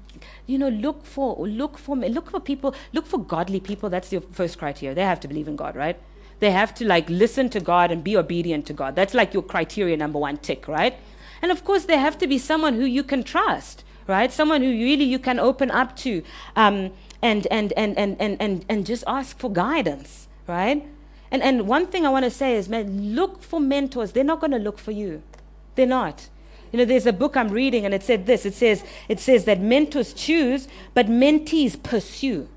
You know, look for look for look for people, look for godly people. That's your first criteria. They have to believe in God, right? They have to like listen to God and be obedient to God. That's like your criteria number one tick, right? And of course, they have to be someone who you can trust, right? Someone who really you can open up to, um, and, and and and and and and just ask for guidance, right? And and one thing I want to say is, man, look for mentors. They're not going to look for you. They're not. You know, there's a book I'm reading and it said this. It says, it says that mentors choose, but mentees pursue.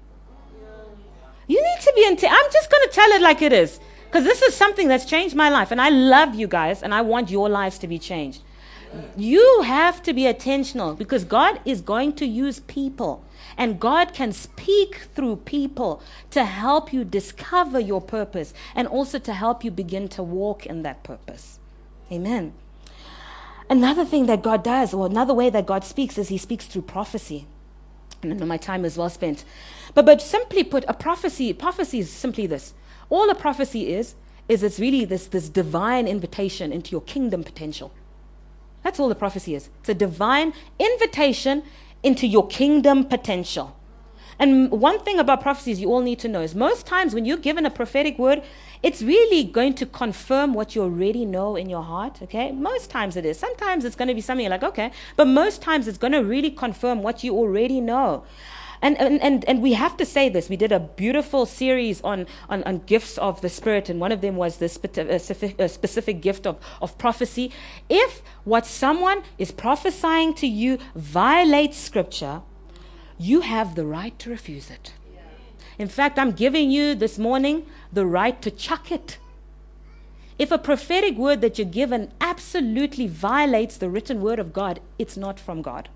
You need to be in. I'm just going to tell it like it is. Because this is something that's changed my life. And I love you guys and I want your lives to be changed. You have to be attentional because God is going to use people. And God can speak through people to help you discover your purpose and also to help you begin to walk in that purpose. Amen. Another thing that God does, or another way that God speaks, is He speaks through prophecy. And I know my time is well spent. But, but simply put, a prophecy, prophecy is simply this. All a prophecy is, is it's really this, this divine invitation into your kingdom potential. That's all the prophecy is. It's a divine invitation into your kingdom potential. And one thing about prophecies you all need to know is most times when you're given a prophetic word, it's really going to confirm what you already know in your heart, okay? Most times it is. Sometimes it's going to be something like, okay, but most times it's going to really confirm what you already know. And, and, and, and we have to say this. We did a beautiful series on, on, on gifts of the Spirit, and one of them was this uh, specific, uh, specific gift of, of prophecy. If what someone is prophesying to you violates Scripture, you have the right to refuse it. In fact, I'm giving you this morning the right to chuck it. If a prophetic word that you're given absolutely violates the written word of God, it's not from God.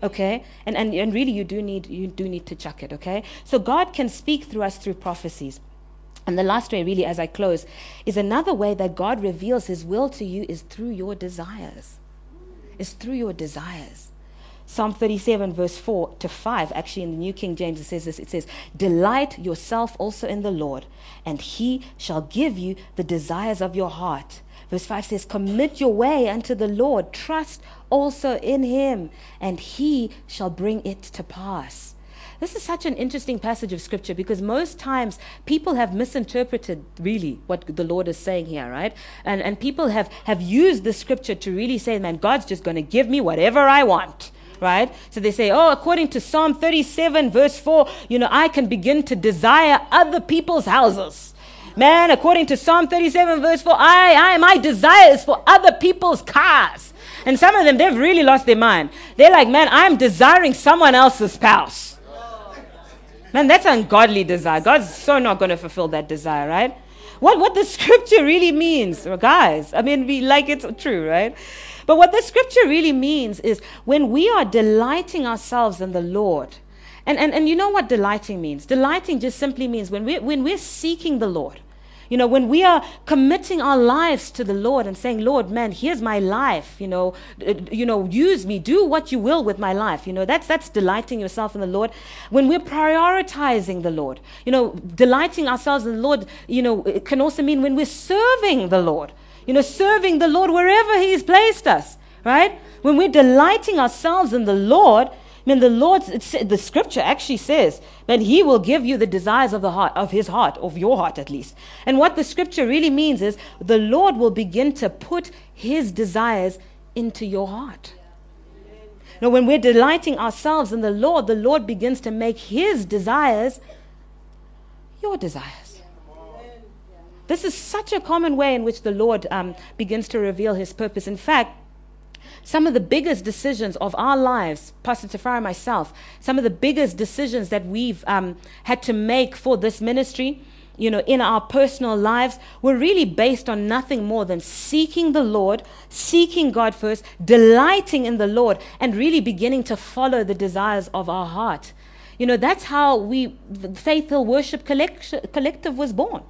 Okay? And, and, and really you do need you do need to chuck it, okay? So God can speak through us through prophecies. And the last way, really, as I close, is another way that God reveals his will to you is through your desires. Is through your desires. Psalm 37, verse 4 to 5, actually in the New King James, it says this it says, Delight yourself also in the Lord, and he shall give you the desires of your heart. Verse 5 says, Commit your way unto the Lord, trust also in him, and he shall bring it to pass. This is such an interesting passage of scripture because most times people have misinterpreted really what the Lord is saying here, right? And, and people have, have used the scripture to really say, man, God's just going to give me whatever I want right? So they say, oh, according to Psalm 37, verse 4, you know, I can begin to desire other people's houses. Man, according to Psalm 37, verse 4, I, I, my desire is for other people's cars. And some of them, they've really lost their mind. They're like, man, I'm desiring someone else's spouse. Man, that's ungodly desire. God's so not going to fulfill that desire, right? What, what the [laughs] scripture really means, guys, I mean, we like it's true, right? But what the scripture really means is when we are delighting ourselves in the Lord, and, and, and you know what delighting means? Delighting just simply means when we're, when we're seeking the Lord, you know, when we are committing our lives to the Lord and saying, Lord, man, here's my life, you know, you know, use me, do what you will with my life. You know, that's that's delighting yourself in the Lord. When we're prioritizing the Lord, you know, delighting ourselves in the Lord, you know, it can also mean when we're serving the Lord you know, serving the Lord wherever He's placed us, right? When we're delighting ourselves in the Lord, I mean, the Lord, the scripture actually says that He will give you the desires of the heart, of His heart, of your heart at least. And what the scripture really means is the Lord will begin to put His desires into your heart. Now, when we're delighting ourselves in the Lord, the Lord begins to make His desires your desires. This is such a common way in which the Lord um, begins to reveal his purpose. In fact, some of the biggest decisions of our lives, Pastor Tafari myself, some of the biggest decisions that we've um, had to make for this ministry, you know, in our personal lives, were really based on nothing more than seeking the Lord, seeking God first, delighting in the Lord, and really beginning to follow the desires of our heart. You know, that's how we, the Faith Hill Worship Collective was born.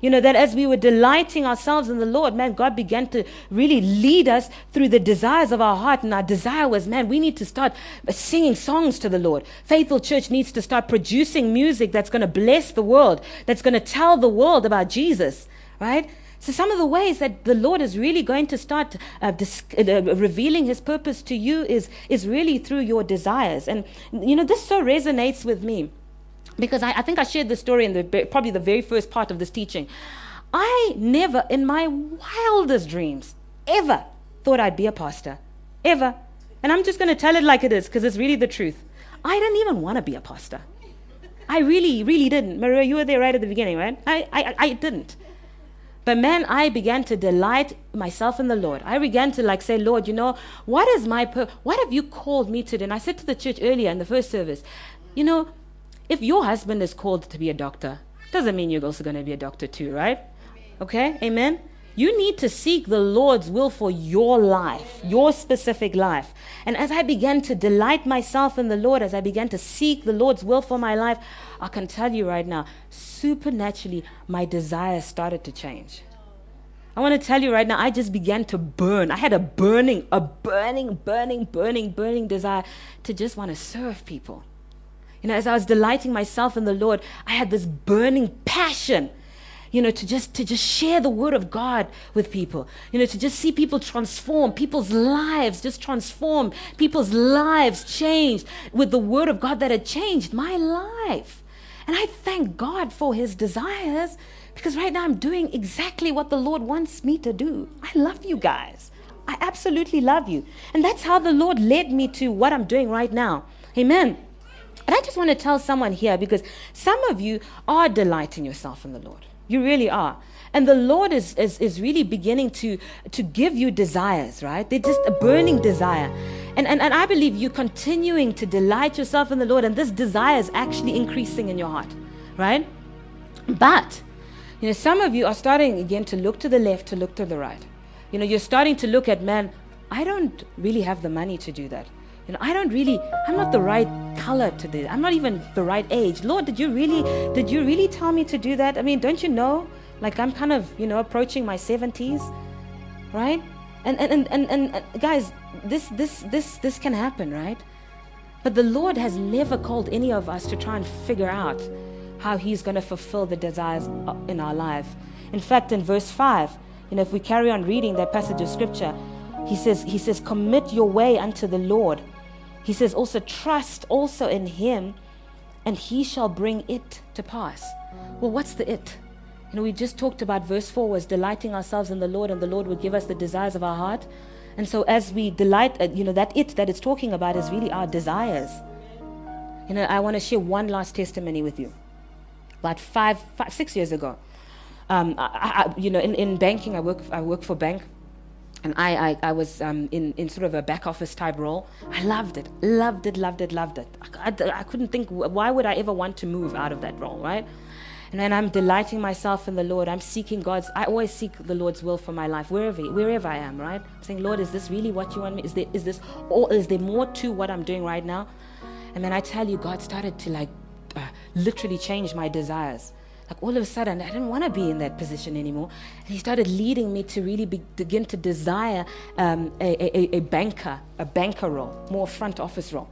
You know, that as we were delighting ourselves in the Lord, man, God began to really lead us through the desires of our heart. And our desire was, man, we need to start singing songs to the Lord. Faithful Church needs to start producing music that's going to bless the world, that's going to tell the world about Jesus, right? So, some of the ways that the Lord is really going to start uh, dis- uh, revealing His purpose to you is, is really through your desires. And, you know, this so resonates with me because I, I think I shared this story in the probably the very first part of this teaching. I never, in my wildest dreams, ever thought I'd be a pastor. Ever. And I'm just going to tell it like it is because it's really the truth. I didn't even want to be a pastor. I really, really didn't. Maria, you were there right at the beginning, right? I, I, I didn't. But man, I began to delight myself in the Lord. I began to like say, Lord, you know, what is my pur- what have you called me to do? And I said to the church earlier in the first service, you know, if your husband is called to be a doctor, doesn't mean you're also going to be a doctor too, right? Okay? Amen? You need to seek the Lord's will for your life, your specific life. And as I began to delight myself in the Lord, as I began to seek the Lord's will for my life, I can tell you right now, supernaturally, my desires started to change. I want to tell you right now, I just began to burn. I had a burning, a burning, burning, burning, burning desire to just want to serve people. You know, as I was delighting myself in the Lord, I had this burning passion, you know, to just to just share the word of God with people. You know, to just see people transform, people's lives just transform, people's lives changed with the word of God that had changed my life. And I thank God for his desires because right now I'm doing exactly what the Lord wants me to do. I love you guys. I absolutely love you. And that's how the Lord led me to what I'm doing right now. Amen. And I just want to tell someone here because some of you are delighting yourself in the Lord. You really are. And the Lord is, is, is really beginning to, to give you desires, right? They're just a burning desire. And, and, and I believe you continuing to delight yourself in the Lord, and this desire is actually increasing in your heart, right? But, you know, some of you are starting again to look to the left, to look to the right. You know, you're starting to look at, man, I don't really have the money to do that. You know, I don't really, I'm not the right color to this. I'm not even the right age. Lord, did you really, did you really tell me to do that? I mean, don't you know? Like I'm kind of, you know, approaching my 70s, right? And and, and, and, and uh, guys, this this this this can happen, right? But the Lord has never called any of us to try and figure out how He's going to fulfill the desires uh, in our life. In fact, in verse 5, You know, if we carry on reading that passage of scripture, he says, he says, commit your way unto the Lord. He says, also trust also in him, and he shall bring it to pass. Well, what's the it? You know, we just talked about verse 4 was delighting ourselves in the Lord, and the Lord would give us the desires of our heart. And so, as we delight, uh, you know, that it that it's talking about is really our desires. You know, I want to share one last testimony with you. About five, five six years ago, um, I, I, you know, in, in banking, I work, I work for bank, and I, I, I was um, in, in sort of a back office type role. I loved it, loved it, loved it, loved it. I, I, I couldn't think, why would I ever want to move out of that role, right? And then I'm delighting myself in the Lord. I'm seeking God's. I always seek the Lord's will for my life, wherever wherever I am. Right? I'm saying, Lord, is this really what you want me? Is there is this or is there more to what I'm doing right now? And then I tell you, God started to like uh, literally change my desires. Like all of a sudden, I didn't want to be in that position anymore. He started leading me to really be, begin to desire um, a, a, a banker, a banker role, more front office role.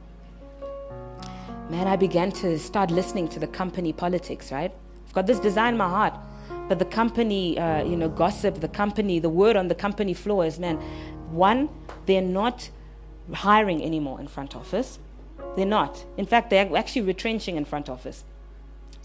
Man, I began to start listening to the company politics, right? I've got this desire in my heart. But the company, uh, you know, gossip, the company, the word on the company floor is, man, one, they're not hiring anymore in front office. They're not. In fact, they're actually retrenching in front office.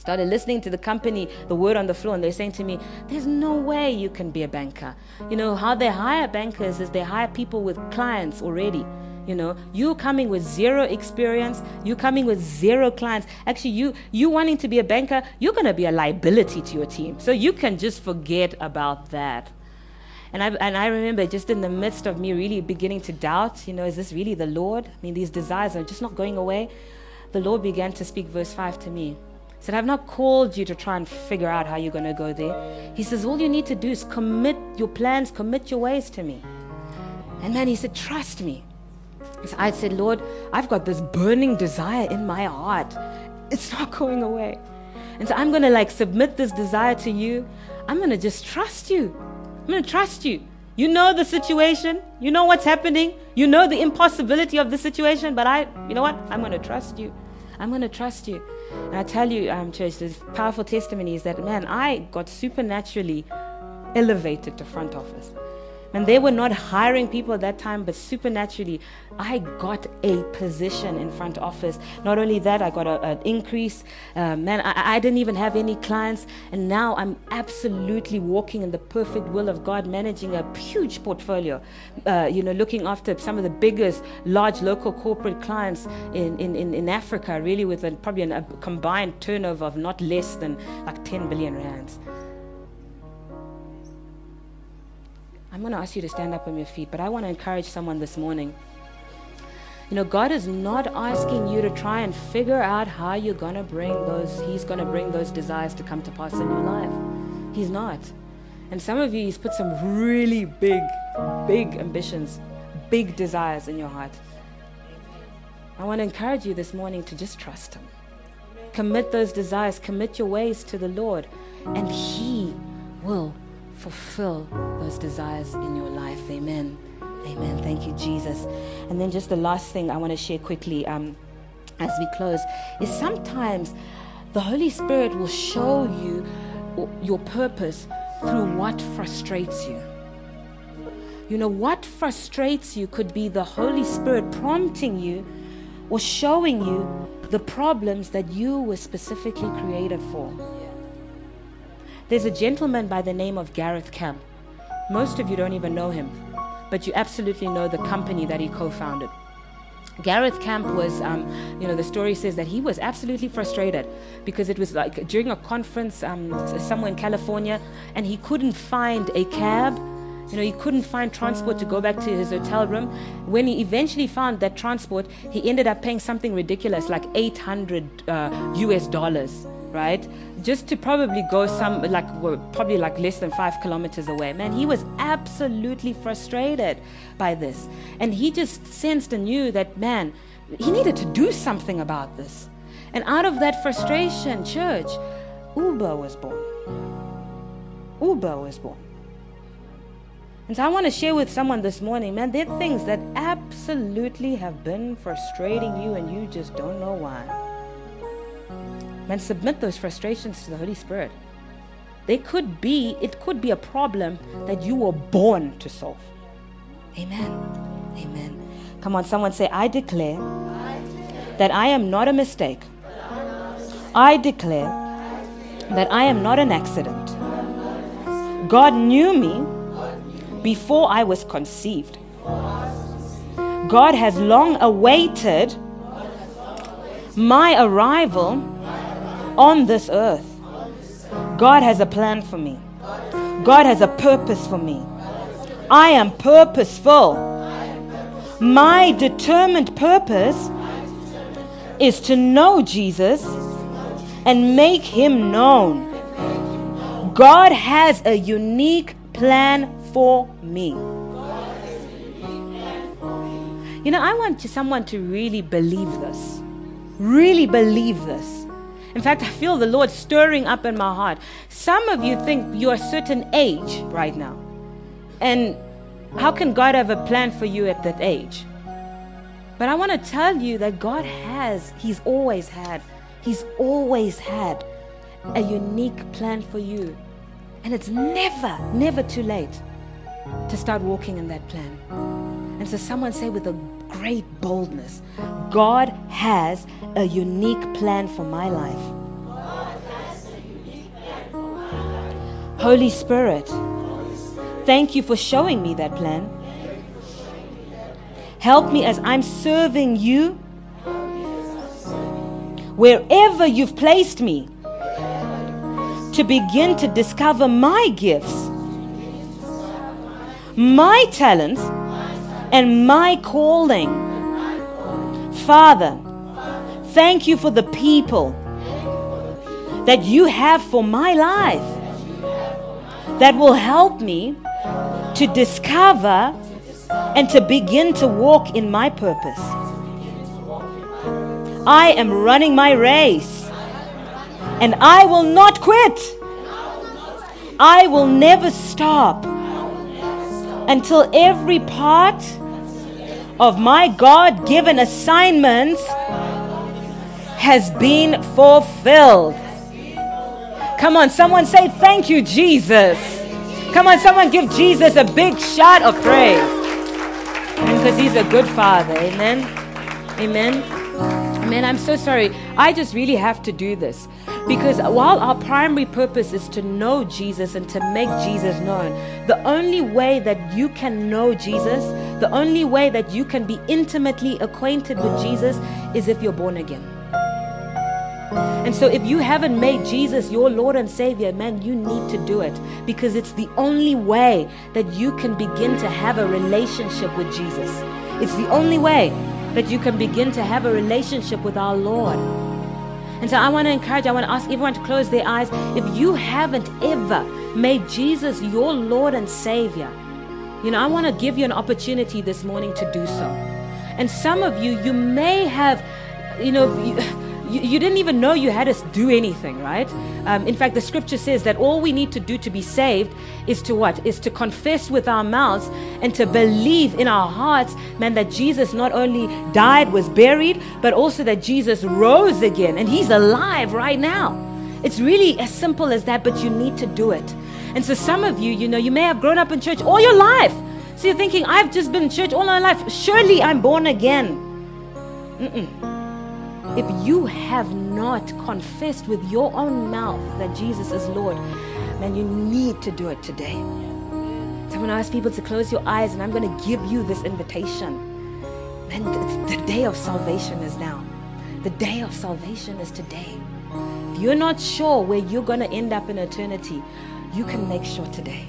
Started listening to the company, the word on the floor, and they're saying to me, There's no way you can be a banker. You know, how they hire bankers is they hire people with clients already. You know, you coming with zero experience, you coming with zero clients. Actually, you you wanting to be a banker, you're gonna be a liability to your team. So you can just forget about that. And I, and I remember just in the midst of me really beginning to doubt, you know, is this really the Lord? I mean, these desires are just not going away. The Lord began to speak verse 5 to me. He said, I've not called you to try and figure out how you're going to go there. He says, All you need to do is commit your plans, commit your ways to me. And then he said, Trust me. So I said, Lord, I've got this burning desire in my heart. It's not going away. And so I'm going to like submit this desire to you. I'm going to just trust you. I'm going to trust you. You know the situation. You know what's happening. You know the impossibility of the situation. But I, you know what? I'm going to trust you. I'm going to trust you. And I tell you, um, church, this powerful testimony is that, man, I got supernaturally elevated to front office. And they were not hiring people at that time, but supernaturally, I got a position in front office. Not only that, I got an increase. Uh, man, I, I, didn't even have any clients. And now I'm absolutely walking in the perfect will of God, managing a huge portfolio. Uh, you know, looking after some of the biggest, large local corporate clients in, in, in, in Africa, really with a, probably an, a combined turnover of not less than like 10 billion rands. I'm going to ask you to stand up on your feet, but I want to encourage someone this morning. You know, God is not asking you to try and figure out how you're going to bring those, He's going to bring those desires to come to pass in your life. He's not. And some of you, He's put some really big, big ambitions, big desires in your heart. I want to encourage you this morning to just trust Him. Commit those desires, commit your ways to the Lord, and He will fulfill those desires in your life. Amen. Amen. Thank you, Jesus. And then just the last thing I want to share quickly um, as we close is sometimes the Holy Spirit will show you your purpose through what frustrates you. You know, what frustrates you could be the Holy Spirit prompting you or showing you the problems that you were specifically created for. There's a gentleman by the name of Gareth Camp. Most of you don't even know him, but you absolutely know the company that he co founded. Gareth Camp was, um, you know, the story says that he was absolutely frustrated because it was like during a conference um, somewhere in California and he couldn't find a cab. You know, he couldn't find transport to go back to his hotel room. When he eventually found that transport, he ended up paying something ridiculous like 800 uh, US dollars right? Just to probably go some, like, well, probably like less than five kilometers away. Man, he was absolutely frustrated by this. And he just sensed and knew that, man, he needed to do something about this. And out of that frustration, church, Uber was born. Uber was born. And so I want to share with someone this morning, man, there are things that absolutely have been frustrating you and you just don't know why. Man, submit those frustrations to the Holy Spirit. They could be, it could be a problem that you were born to solve. Amen. Amen. Come on, someone say, I declare that I am not a mistake. I declare that I am not an accident. God knew me before I was conceived. God has long awaited my arrival on this earth. God has a plan for me. God has a purpose for me. I am purposeful. My determined purpose is to know Jesus and make him known. God has a unique plan for me. You know, I want someone to really believe this. Really believe this. In fact, I feel the Lord stirring up in my heart. Some of you think you're a certain age right now. And how can God have a plan for you at that age? But I want to tell you that God has, He's always had, He's always had a unique plan for you. And it's never, never too late to start walking in that plan. And so someone say with a great boldness, God has a unique plan for my life. Holy Spirit, thank you for showing me that plan. Help me as I'm serving you wherever you've placed me to begin to discover my gifts, my talents, and my calling. Father, thank you for the people that you have for my life that will help me to discover and to begin to walk in my purpose. I am running my race and I will not quit. I will never stop until every part of my God given assignments has been fulfilled. Come on, someone say, Thank you, Jesus. Come on, someone give Jesus a big shout of praise. Because he's a good father. Amen. Amen. Amen. I'm so sorry. I just really have to do this. Because while our primary purpose is to know Jesus and to make Jesus known, the only way that you can know Jesus, the only way that you can be intimately acquainted with Jesus is if you're born again. And so, if you haven't made Jesus your Lord and Savior, man, you need to do it because it's the only way that you can begin to have a relationship with Jesus. It's the only way that you can begin to have a relationship with our Lord. And so, I want to encourage, I want to ask everyone to close their eyes. If you haven't ever made Jesus your Lord and Savior, you know, I want to give you an opportunity this morning to do so. And some of you, you may have, you know, you, you, didn't even know you had to do anything, right? Um, in fact, the scripture says that all we need to do to be saved is to what? Is to confess with our mouths and to believe in our hearts, man, that Jesus not only died, was buried, but also that Jesus rose again and he's alive right now. It's really as simple as that, but you need to do it. And so some of you, you know, you may have grown up in church all your life. So you're thinking, I've just been in church all my life. Surely I'm born again. Mm-mm. If you have not confessed with your own mouth that Jesus is Lord, then you need to do it today. So I'm going to ask people to close your eyes and I'm going to give you this invitation. And the day of salvation is now. The day of salvation is today. If you're not sure where you're going to end up in eternity, you can make sure today.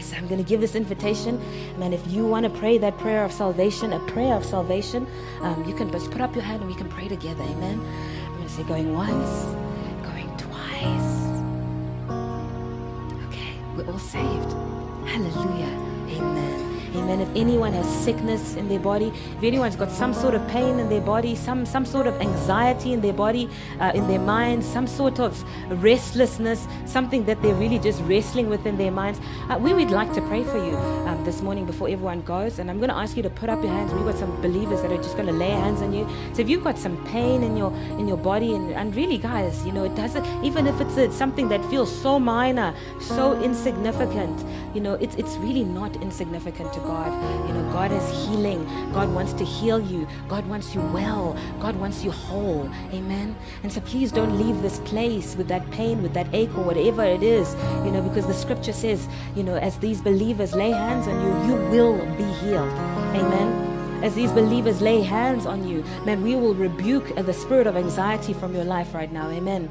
So I'm going to give this invitation. And if you want to pray that prayer of salvation, a prayer of salvation, um, you can just put up your hand and we can pray together. Amen. I'm going to say going once, going twice. Okay, we're all saved. Hallelujah. Amen. Amen. If anyone has sickness in their body, if anyone's got some sort of pain in their body, some, some sort of anxiety in their body, uh, in their minds, some sort of restlessness, something that they're really just wrestling with in their minds, uh, we would like to pray for you um, this morning before everyone goes. And I'm going to ask you to put up your hands. We've got some believers that are just going to lay hands on you. So if you've got some pain in your in your body, and, and really, guys, you know, it doesn't even if it's a, something that feels so minor, so insignificant, you know, it's it's really not insignificant God. You know, God is healing. God wants to heal you. God wants you well. God wants you whole. Amen. And so please don't leave this place with that pain, with that ache, or whatever it is. You know, because the scripture says, you know, as these believers lay hands on you, you will be healed. Amen as these believers lay hands on you, man, we will rebuke the spirit of anxiety from your life right now. Amen.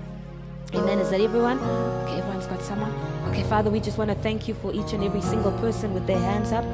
Amen. Is that everyone? Okay, everyone's got someone. Okay, Father, we just want to thank you for each and every single person with their hands up.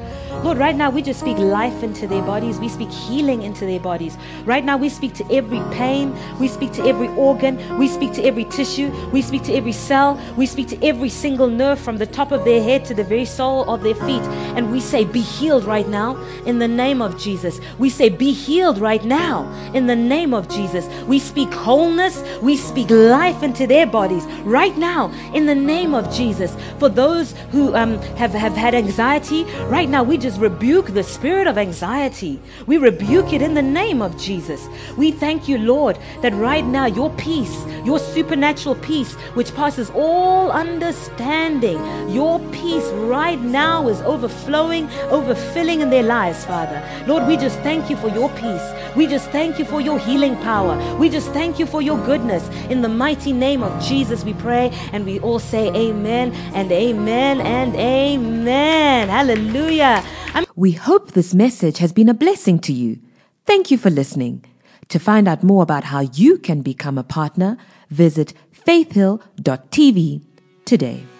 Lord, right now we just speak life into their bodies. We speak healing into their bodies. Right now we speak to every pain. We speak to every organ. We speak to every tissue. We speak to every cell. We speak to every single nerve from the top of their head to the very sole of their feet. And we say, Be healed right now in the name of Jesus. We say, Be healed right now in the name of Jesus. We speak wholeness. We speak life into their bodies right now in the name of Jesus. For those who um, have, have had anxiety, right now we just rebuke the spirit of anxiety. We rebuke it in the name of Jesus. We thank you, Lord, that right now your peace, your supernatural peace, which passes all understanding, your peace right now is overflowing, overfilling in their lives, Father. Lord, we just thank you for your peace. We just thank you for your healing power. We just thank you for your goodness. In the mighty name of Jesus, we pray and we all say amen and amen and amen. Hallelujah. I'm- We hope this message has been a blessing to you. Thank you for listening. To find out more about how you can become a partner, visit faithhill.tv today.